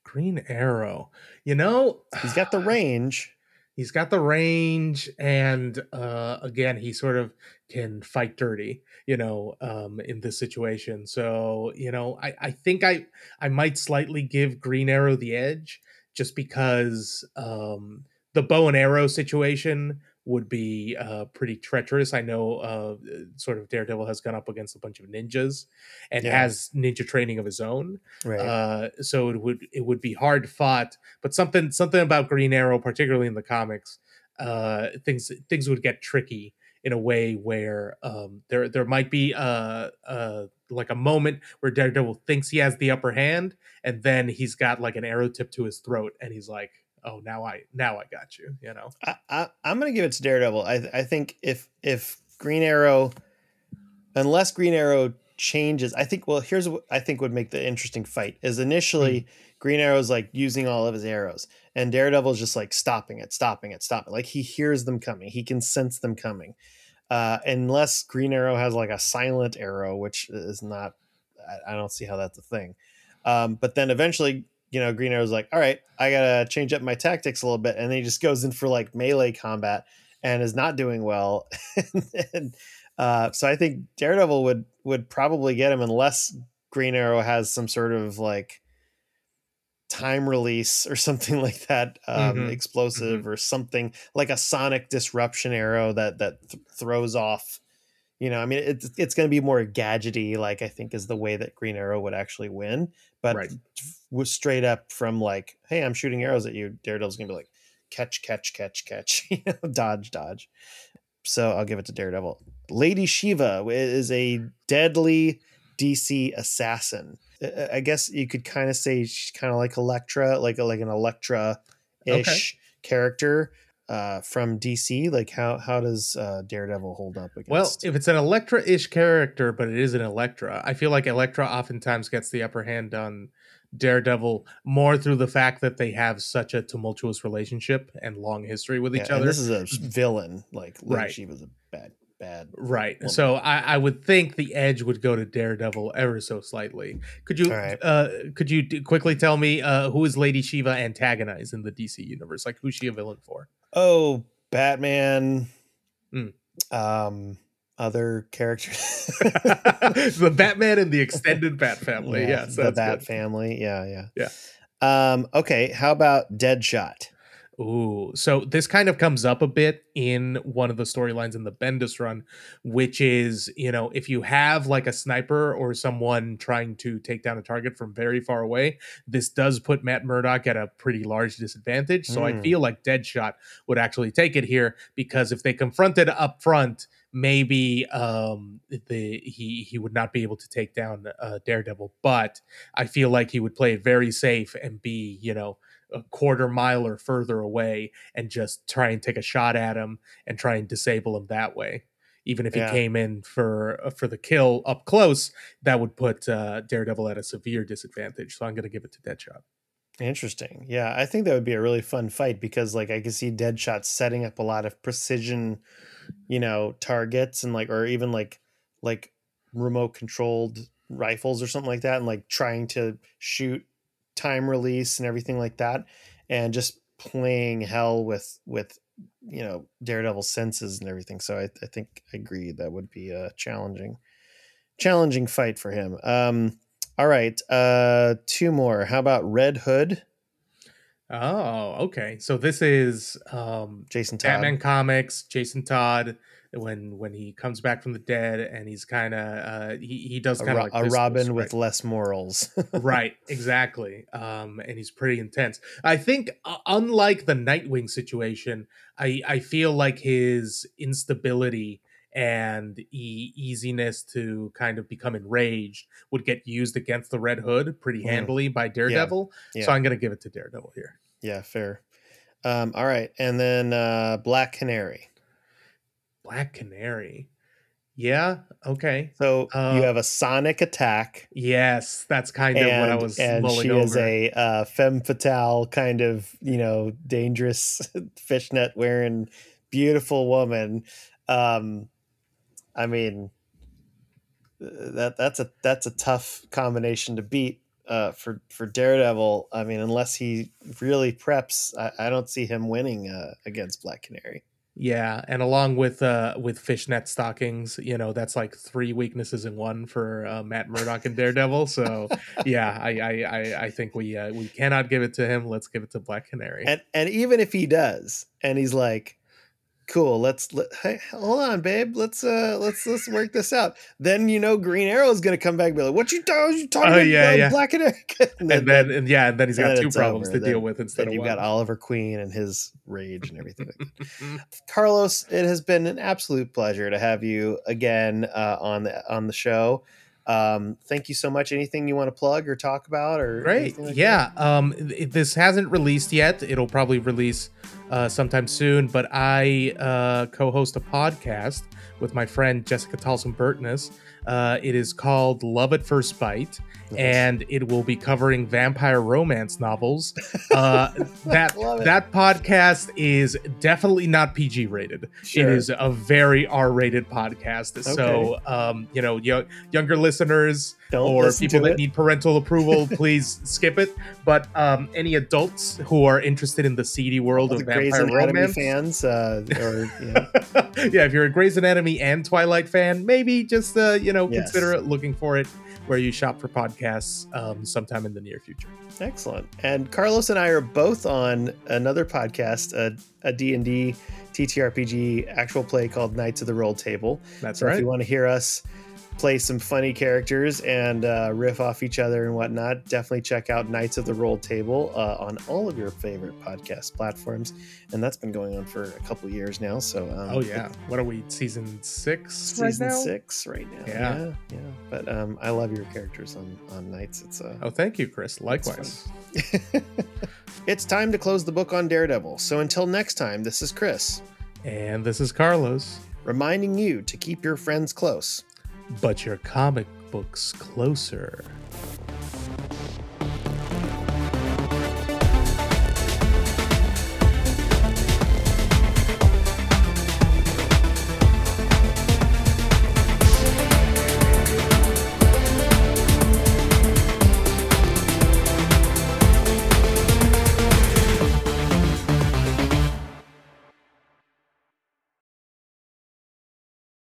Green Arrow. You know, he's got the (sighs) range. He's got the range, and uh, again, he sort of can fight dirty, you know, um, in this situation. So, you know, I, I think I I might slightly give Green Arrow the edge just because um, the bow and arrow situation would be uh, pretty treacherous. I know uh, sort of Daredevil has gone up against a bunch of ninjas and yeah. has ninja training of his own. Right. Uh, so it would it would be hard fought. But something something about Green Arrow, particularly in the comics, uh, things things would get tricky in a way where um, there there might be a, a like a moment where Daredevil thinks he has the upper hand, and then he's got like an arrow tip to his throat, and he's like, oh now i now i got you you know? I, I i'm gonna give it to daredevil. I i think if if green arrow unless green arrow changes i think well here's what i think would make the interesting fight is initially mm-hmm. green arrow's like using all of his arrows and daredevil's just like stopping it stopping it stopping like he hears them coming. He can sense them coming. Uh unless green arrow has like a silent arrow which is not i, I don't see how that's a thing. Um but then eventually you know, Green Arrow's like, all right, I gotta change up my tactics a little bit, and then he just goes in for like melee combat and is not doing well. (laughs) and uh, so I think Daredevil would would probably get him unless Green Arrow has some sort of like time release or (laughs) something like that, um, mm-hmm. explosive mm-hmm. or something like a sonic disruption arrow that that th- throws off. You know, I mean, it's it's going to be more gadgety, like I think is the way that Green Arrow would actually win but right. Was straight up from like, "Hey, I'm shooting arrows at you." Daredevil's gonna be like, "Catch, catch, catch, catch," (laughs) you know, dodge, dodge. So I'll give it to Daredevil. Lady Shiva is a deadly DC assassin. I- guess you could kind of say she's kind of like Elektra, like a, like an Elektra ish character uh, from DC. Like how how does uh, Daredevil hold up against? Well, if it's an Elektra-ish character, but it is an Elektra, I feel like Elektra oftentimes gets the upper hand on Daredevil more through the fact that they have such a tumultuous relationship and long history with Yeah, each other. this is a villain. Like Lady Right. Shiva's a bad bad. Right. woman. So I, I would think the edge would go to Daredevil ever so slightly. Could you All right. uh could you d- quickly tell me uh who is Lady Shiva antagonized in the DC universe? Like who's she a villain for? Oh, Batman. Mm. Um, other characters. (laughs) the Batman and the (laughs) extended Bat family. Yeah, yes, the Bat good. family. Yeah, yeah, Yeah. Um, okay, how about Deadshot? Ooh, so this kind of comes up a bit in one of the storylines in the Bendis run, which is, you know, if you have like a sniper or someone trying to take down a target from very far away, this does put Matt Murdock at a pretty large disadvantage. So I Hmm. feel like Deadshot would actually take it here because if they confronted up front, maybe um the he he would not be able to take down uh, Daredevil, but I feel like he would play it very safe and be, you know, a quarter mile or further away and just try and take a shot at him and try and disable him that way. Even if Yeah. he came in for uh, for the kill up close, that would put uh, Daredevil at a severe disadvantage. So I'm going to give it to Deadshot. Interesting. Yeah, I think that would be a really fun fight because like I could see Deadshot setting up a lot of precision, you know, targets and like or even like like remote controlled rifles or something like that and like trying to shoot time release and everything like that and just playing hell with with you know daredevil senses and everything. So I, I think I agree that would be a challenging challenging fight for him. Um all right, uh two more. How about Red Hood? Oh, okay. So this is um, Jason Todd. Batman comics, Jason Todd, when when he comes back from the dead and he's kind of uh, he he does a, kind of like a Robin with less morals. (laughs) right exactly um and he's pretty intense i think uh, unlike the nightwing situation i i feel like his instability and e- easiness to kind of become enraged would get used against the red hood pretty Mm. handily by daredevil Yeah. so i'm gonna give it to daredevil here yeah, fair. Um, all right, and then uh, Black Canary. black canary yeah okay So Uh, you have a sonic attack, yes that's kind of and, what i was and she over is a uh, femme fatale kind of you know dangerous (laughs) fishnet wearing beautiful woman. Um, I mean, uh, that that's a that's a tough combination to beat uh, for for Daredevil. I mean, unless he really preps, I, I don't see him winning uh, against Black Canary. Yeah, and along with uh with fishnet stockings, you know, that's like three weaknesses in one for uh, Matt Murdock and Daredevil. So (laughs) yeah, I I I, I think we uh, we cannot give it to him. Let's give it to Black Canary. And and even if he does, and he's like, "Cool, let's let, hey, hold on, babe, let's uh let's let's work this out." Then you know Green Arrow is gonna come back and be like, "What you, ta- you talking Oh, about? yeah, yeah. Black Canary?" (laughs) and and then and yeah, and then he's got then two problems over. to deal with instead then of you've one. got Oliver Queen and his rage and everything. (laughs) Carlos, it has been an absolute pleasure to have you again uh, on the on the show. Um, thank you so much. Anything you want to plug or talk about or Great. like yeah. Um, it, this hasn't released yet. It'll probably release uh, sometime soon. But I uh, co-host a podcast with my friend Jessica Talson Burtness. Uh, it is called Love at First Bite, that? and it will be covering vampire romance novels. Uh, (laughs) that that podcast is definitely not PG rated. Sure. It is a very R rated podcast. So, um, you know, yo- younger listeners Don't or people that it. need parental approval, (laughs) please skip it. But um, any adults who are interested in the seedy world All of the Grey's vampire Anatomy romance, fans, uh, or you know, (laughs) yeah, if you're a Grey's Anatomy and Twilight fan, maybe just uh, you know Yes. consider looking for it where you shop for podcasts um, sometime in the near future. excellent. And Carlos and I are both on another podcast, a, a D&D TTRPG actual play called Knights of the Roll Table. That's so if right. you want to hear us play some funny characters and uh, riff off each other and whatnot, definitely check out Knights of the Roll Table uh, on all of your favorite podcast platforms. And that's been going on for a couple years now. So, um, oh yeah, what are we season six season right now? six right now. Yeah. yeah, yeah. But um, I love your characters on on Knights. It's uh, Oh, thank you, Chris. Likewise. (laughs) it's time to close the book on Daredevil. So until next time, this is Chris And this is Carlos. reminding you to keep your friends close. But your comic books closer.